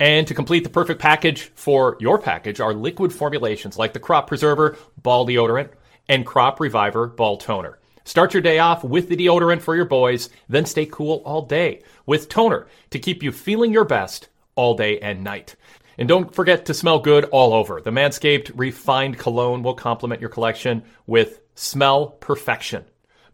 And to complete the perfect package for your package are liquid formulations like the Crop Preserver Ball Deodorant and Crop Reviver Ball Toner. Start your day off with the deodorant for your boys, then stay cool all day with toner to keep you feeling your best all day and night. And don't forget to smell good all over. The Manscaped Refined Cologne will complement your collection with smell perfection.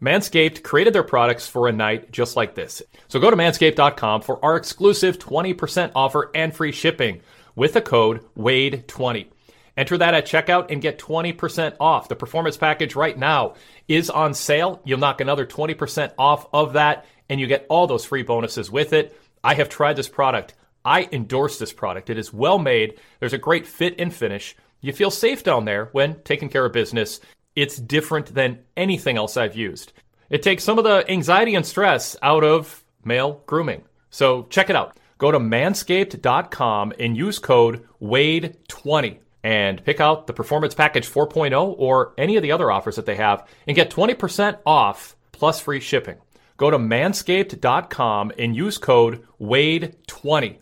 Manscaped created their products for a night just like this. So go to manscaped.com for our exclusive 20% offer and free shipping with the code WADE20. Enter that at checkout and get 20% off. The performance package right now is on sale. You'll knock another 20% off of that, and you get all those free bonuses with it. I have tried this product. I endorse this product. It is well made. There's a great fit and finish. You feel safe down there when taking care of business. It's different than anything else I've used. It takes some of the anxiety and stress out of male grooming. So check it out. Go to manscaped.com and use code WADE20 and pick out the Performance Package 4.0 or any of the other offers that they have and get 20% off plus free shipping. Go to manscaped.com and use code WADE20.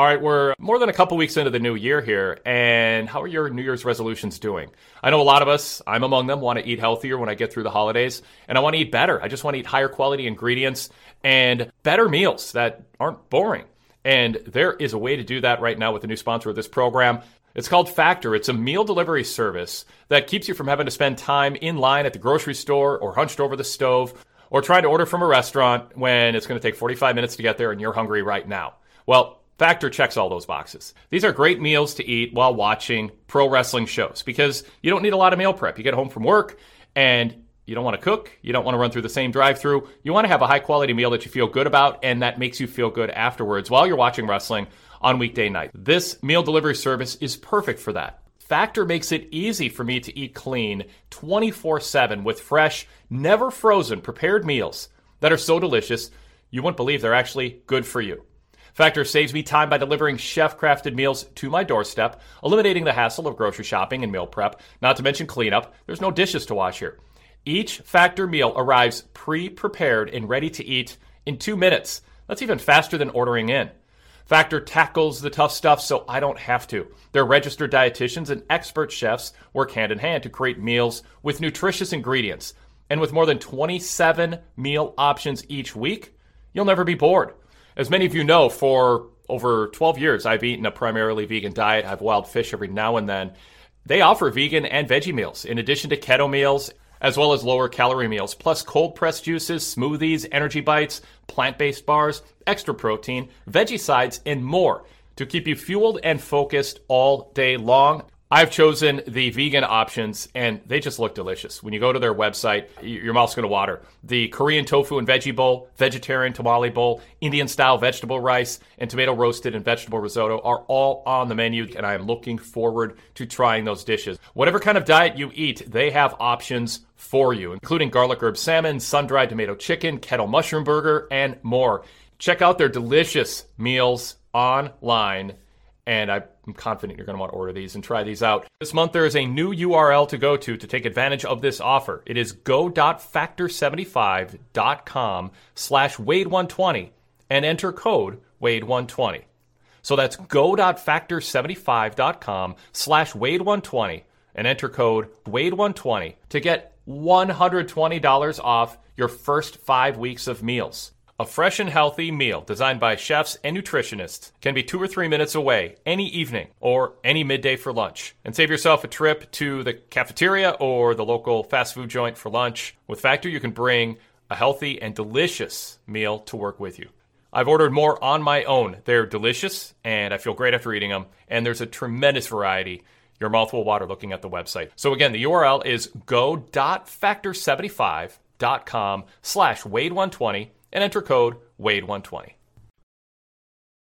All right, we're more than a couple weeks into the new year here, and how are your New Year's resolutions doing? I know a lot of us, I'm among them, want to eat healthier when I get through the holidays, and I want to eat better. I just want to eat higher quality ingredients and better meals that aren't boring. And there is a way to do that right now with the new sponsor of this program. It's called Factor. It's a meal delivery service that keeps you from having to spend time in line at the grocery store or hunched over the stove or trying to order from a restaurant when it's going to take 45 minutes to get there and you're hungry right now. Well, Factor checks all those boxes. These are great meals to eat while watching pro wrestling shows because you don't need a lot of meal prep. You get home from work and you don't want to cook, you don't want to run through the same drive-through. You want to have a high-quality meal that you feel good about and that makes you feel good afterwards while you're watching wrestling on weekday night. This meal delivery service is perfect for that. Factor makes it easy for me to eat clean 24/7 with fresh, never frozen prepared meals that are so delicious you wouldn't believe they're actually good for you. Factor saves me time by delivering chef crafted meals to my doorstep, eliminating the hassle of grocery shopping and meal prep, not to mention cleanup. There's no dishes to wash here. Each Factor meal arrives pre prepared and ready to eat in two minutes. That's even faster than ordering in. Factor tackles the tough stuff so I don't have to. Their registered dietitians and expert chefs work hand in hand to create meals with nutritious ingredients. And with more than 27 meal options each week, you'll never be bored. As many of you know, for over 12 years, I've eaten a primarily vegan diet. I have wild fish every now and then. They offer vegan and veggie meals in addition to keto meals, as well as lower calorie meals, plus cold pressed juices, smoothies, energy bites, plant based bars, extra protein, veggie sides, and more to keep you fueled and focused all day long. I've chosen the vegan options and they just look delicious. When you go to their website, your mouth's going to water. The Korean tofu and veggie bowl, vegetarian tamale bowl, Indian style vegetable rice, and tomato roasted and vegetable risotto are all on the menu, and I am looking forward to trying those dishes. Whatever kind of diet you eat, they have options for you, including garlic herb salmon, sun dried tomato chicken, kettle mushroom burger, and more. Check out their delicious meals online and I'm confident you're going to want to order these and try these out. This month there is a new URL to go to to take advantage of this offer. It is go.factor75.com slash Wade120 and enter code Wade120. So that's go.factor75.com slash Wade120 and enter code Wade120 to get $120 off your first five weeks of meals. A fresh and healthy meal designed by chefs and nutritionists can be two or three minutes away any evening or any midday for lunch. And save yourself a trip to the cafeteria or the local fast food joint for lunch. With Factor, you can bring a healthy and delicious meal to work with you. I've ordered more on my own. They're delicious, and I feel great after eating them. And there's a tremendous variety. Your mouth will water looking at the website. So again, the URL is go.factor75.com slash Wade120 and enter code WADE120.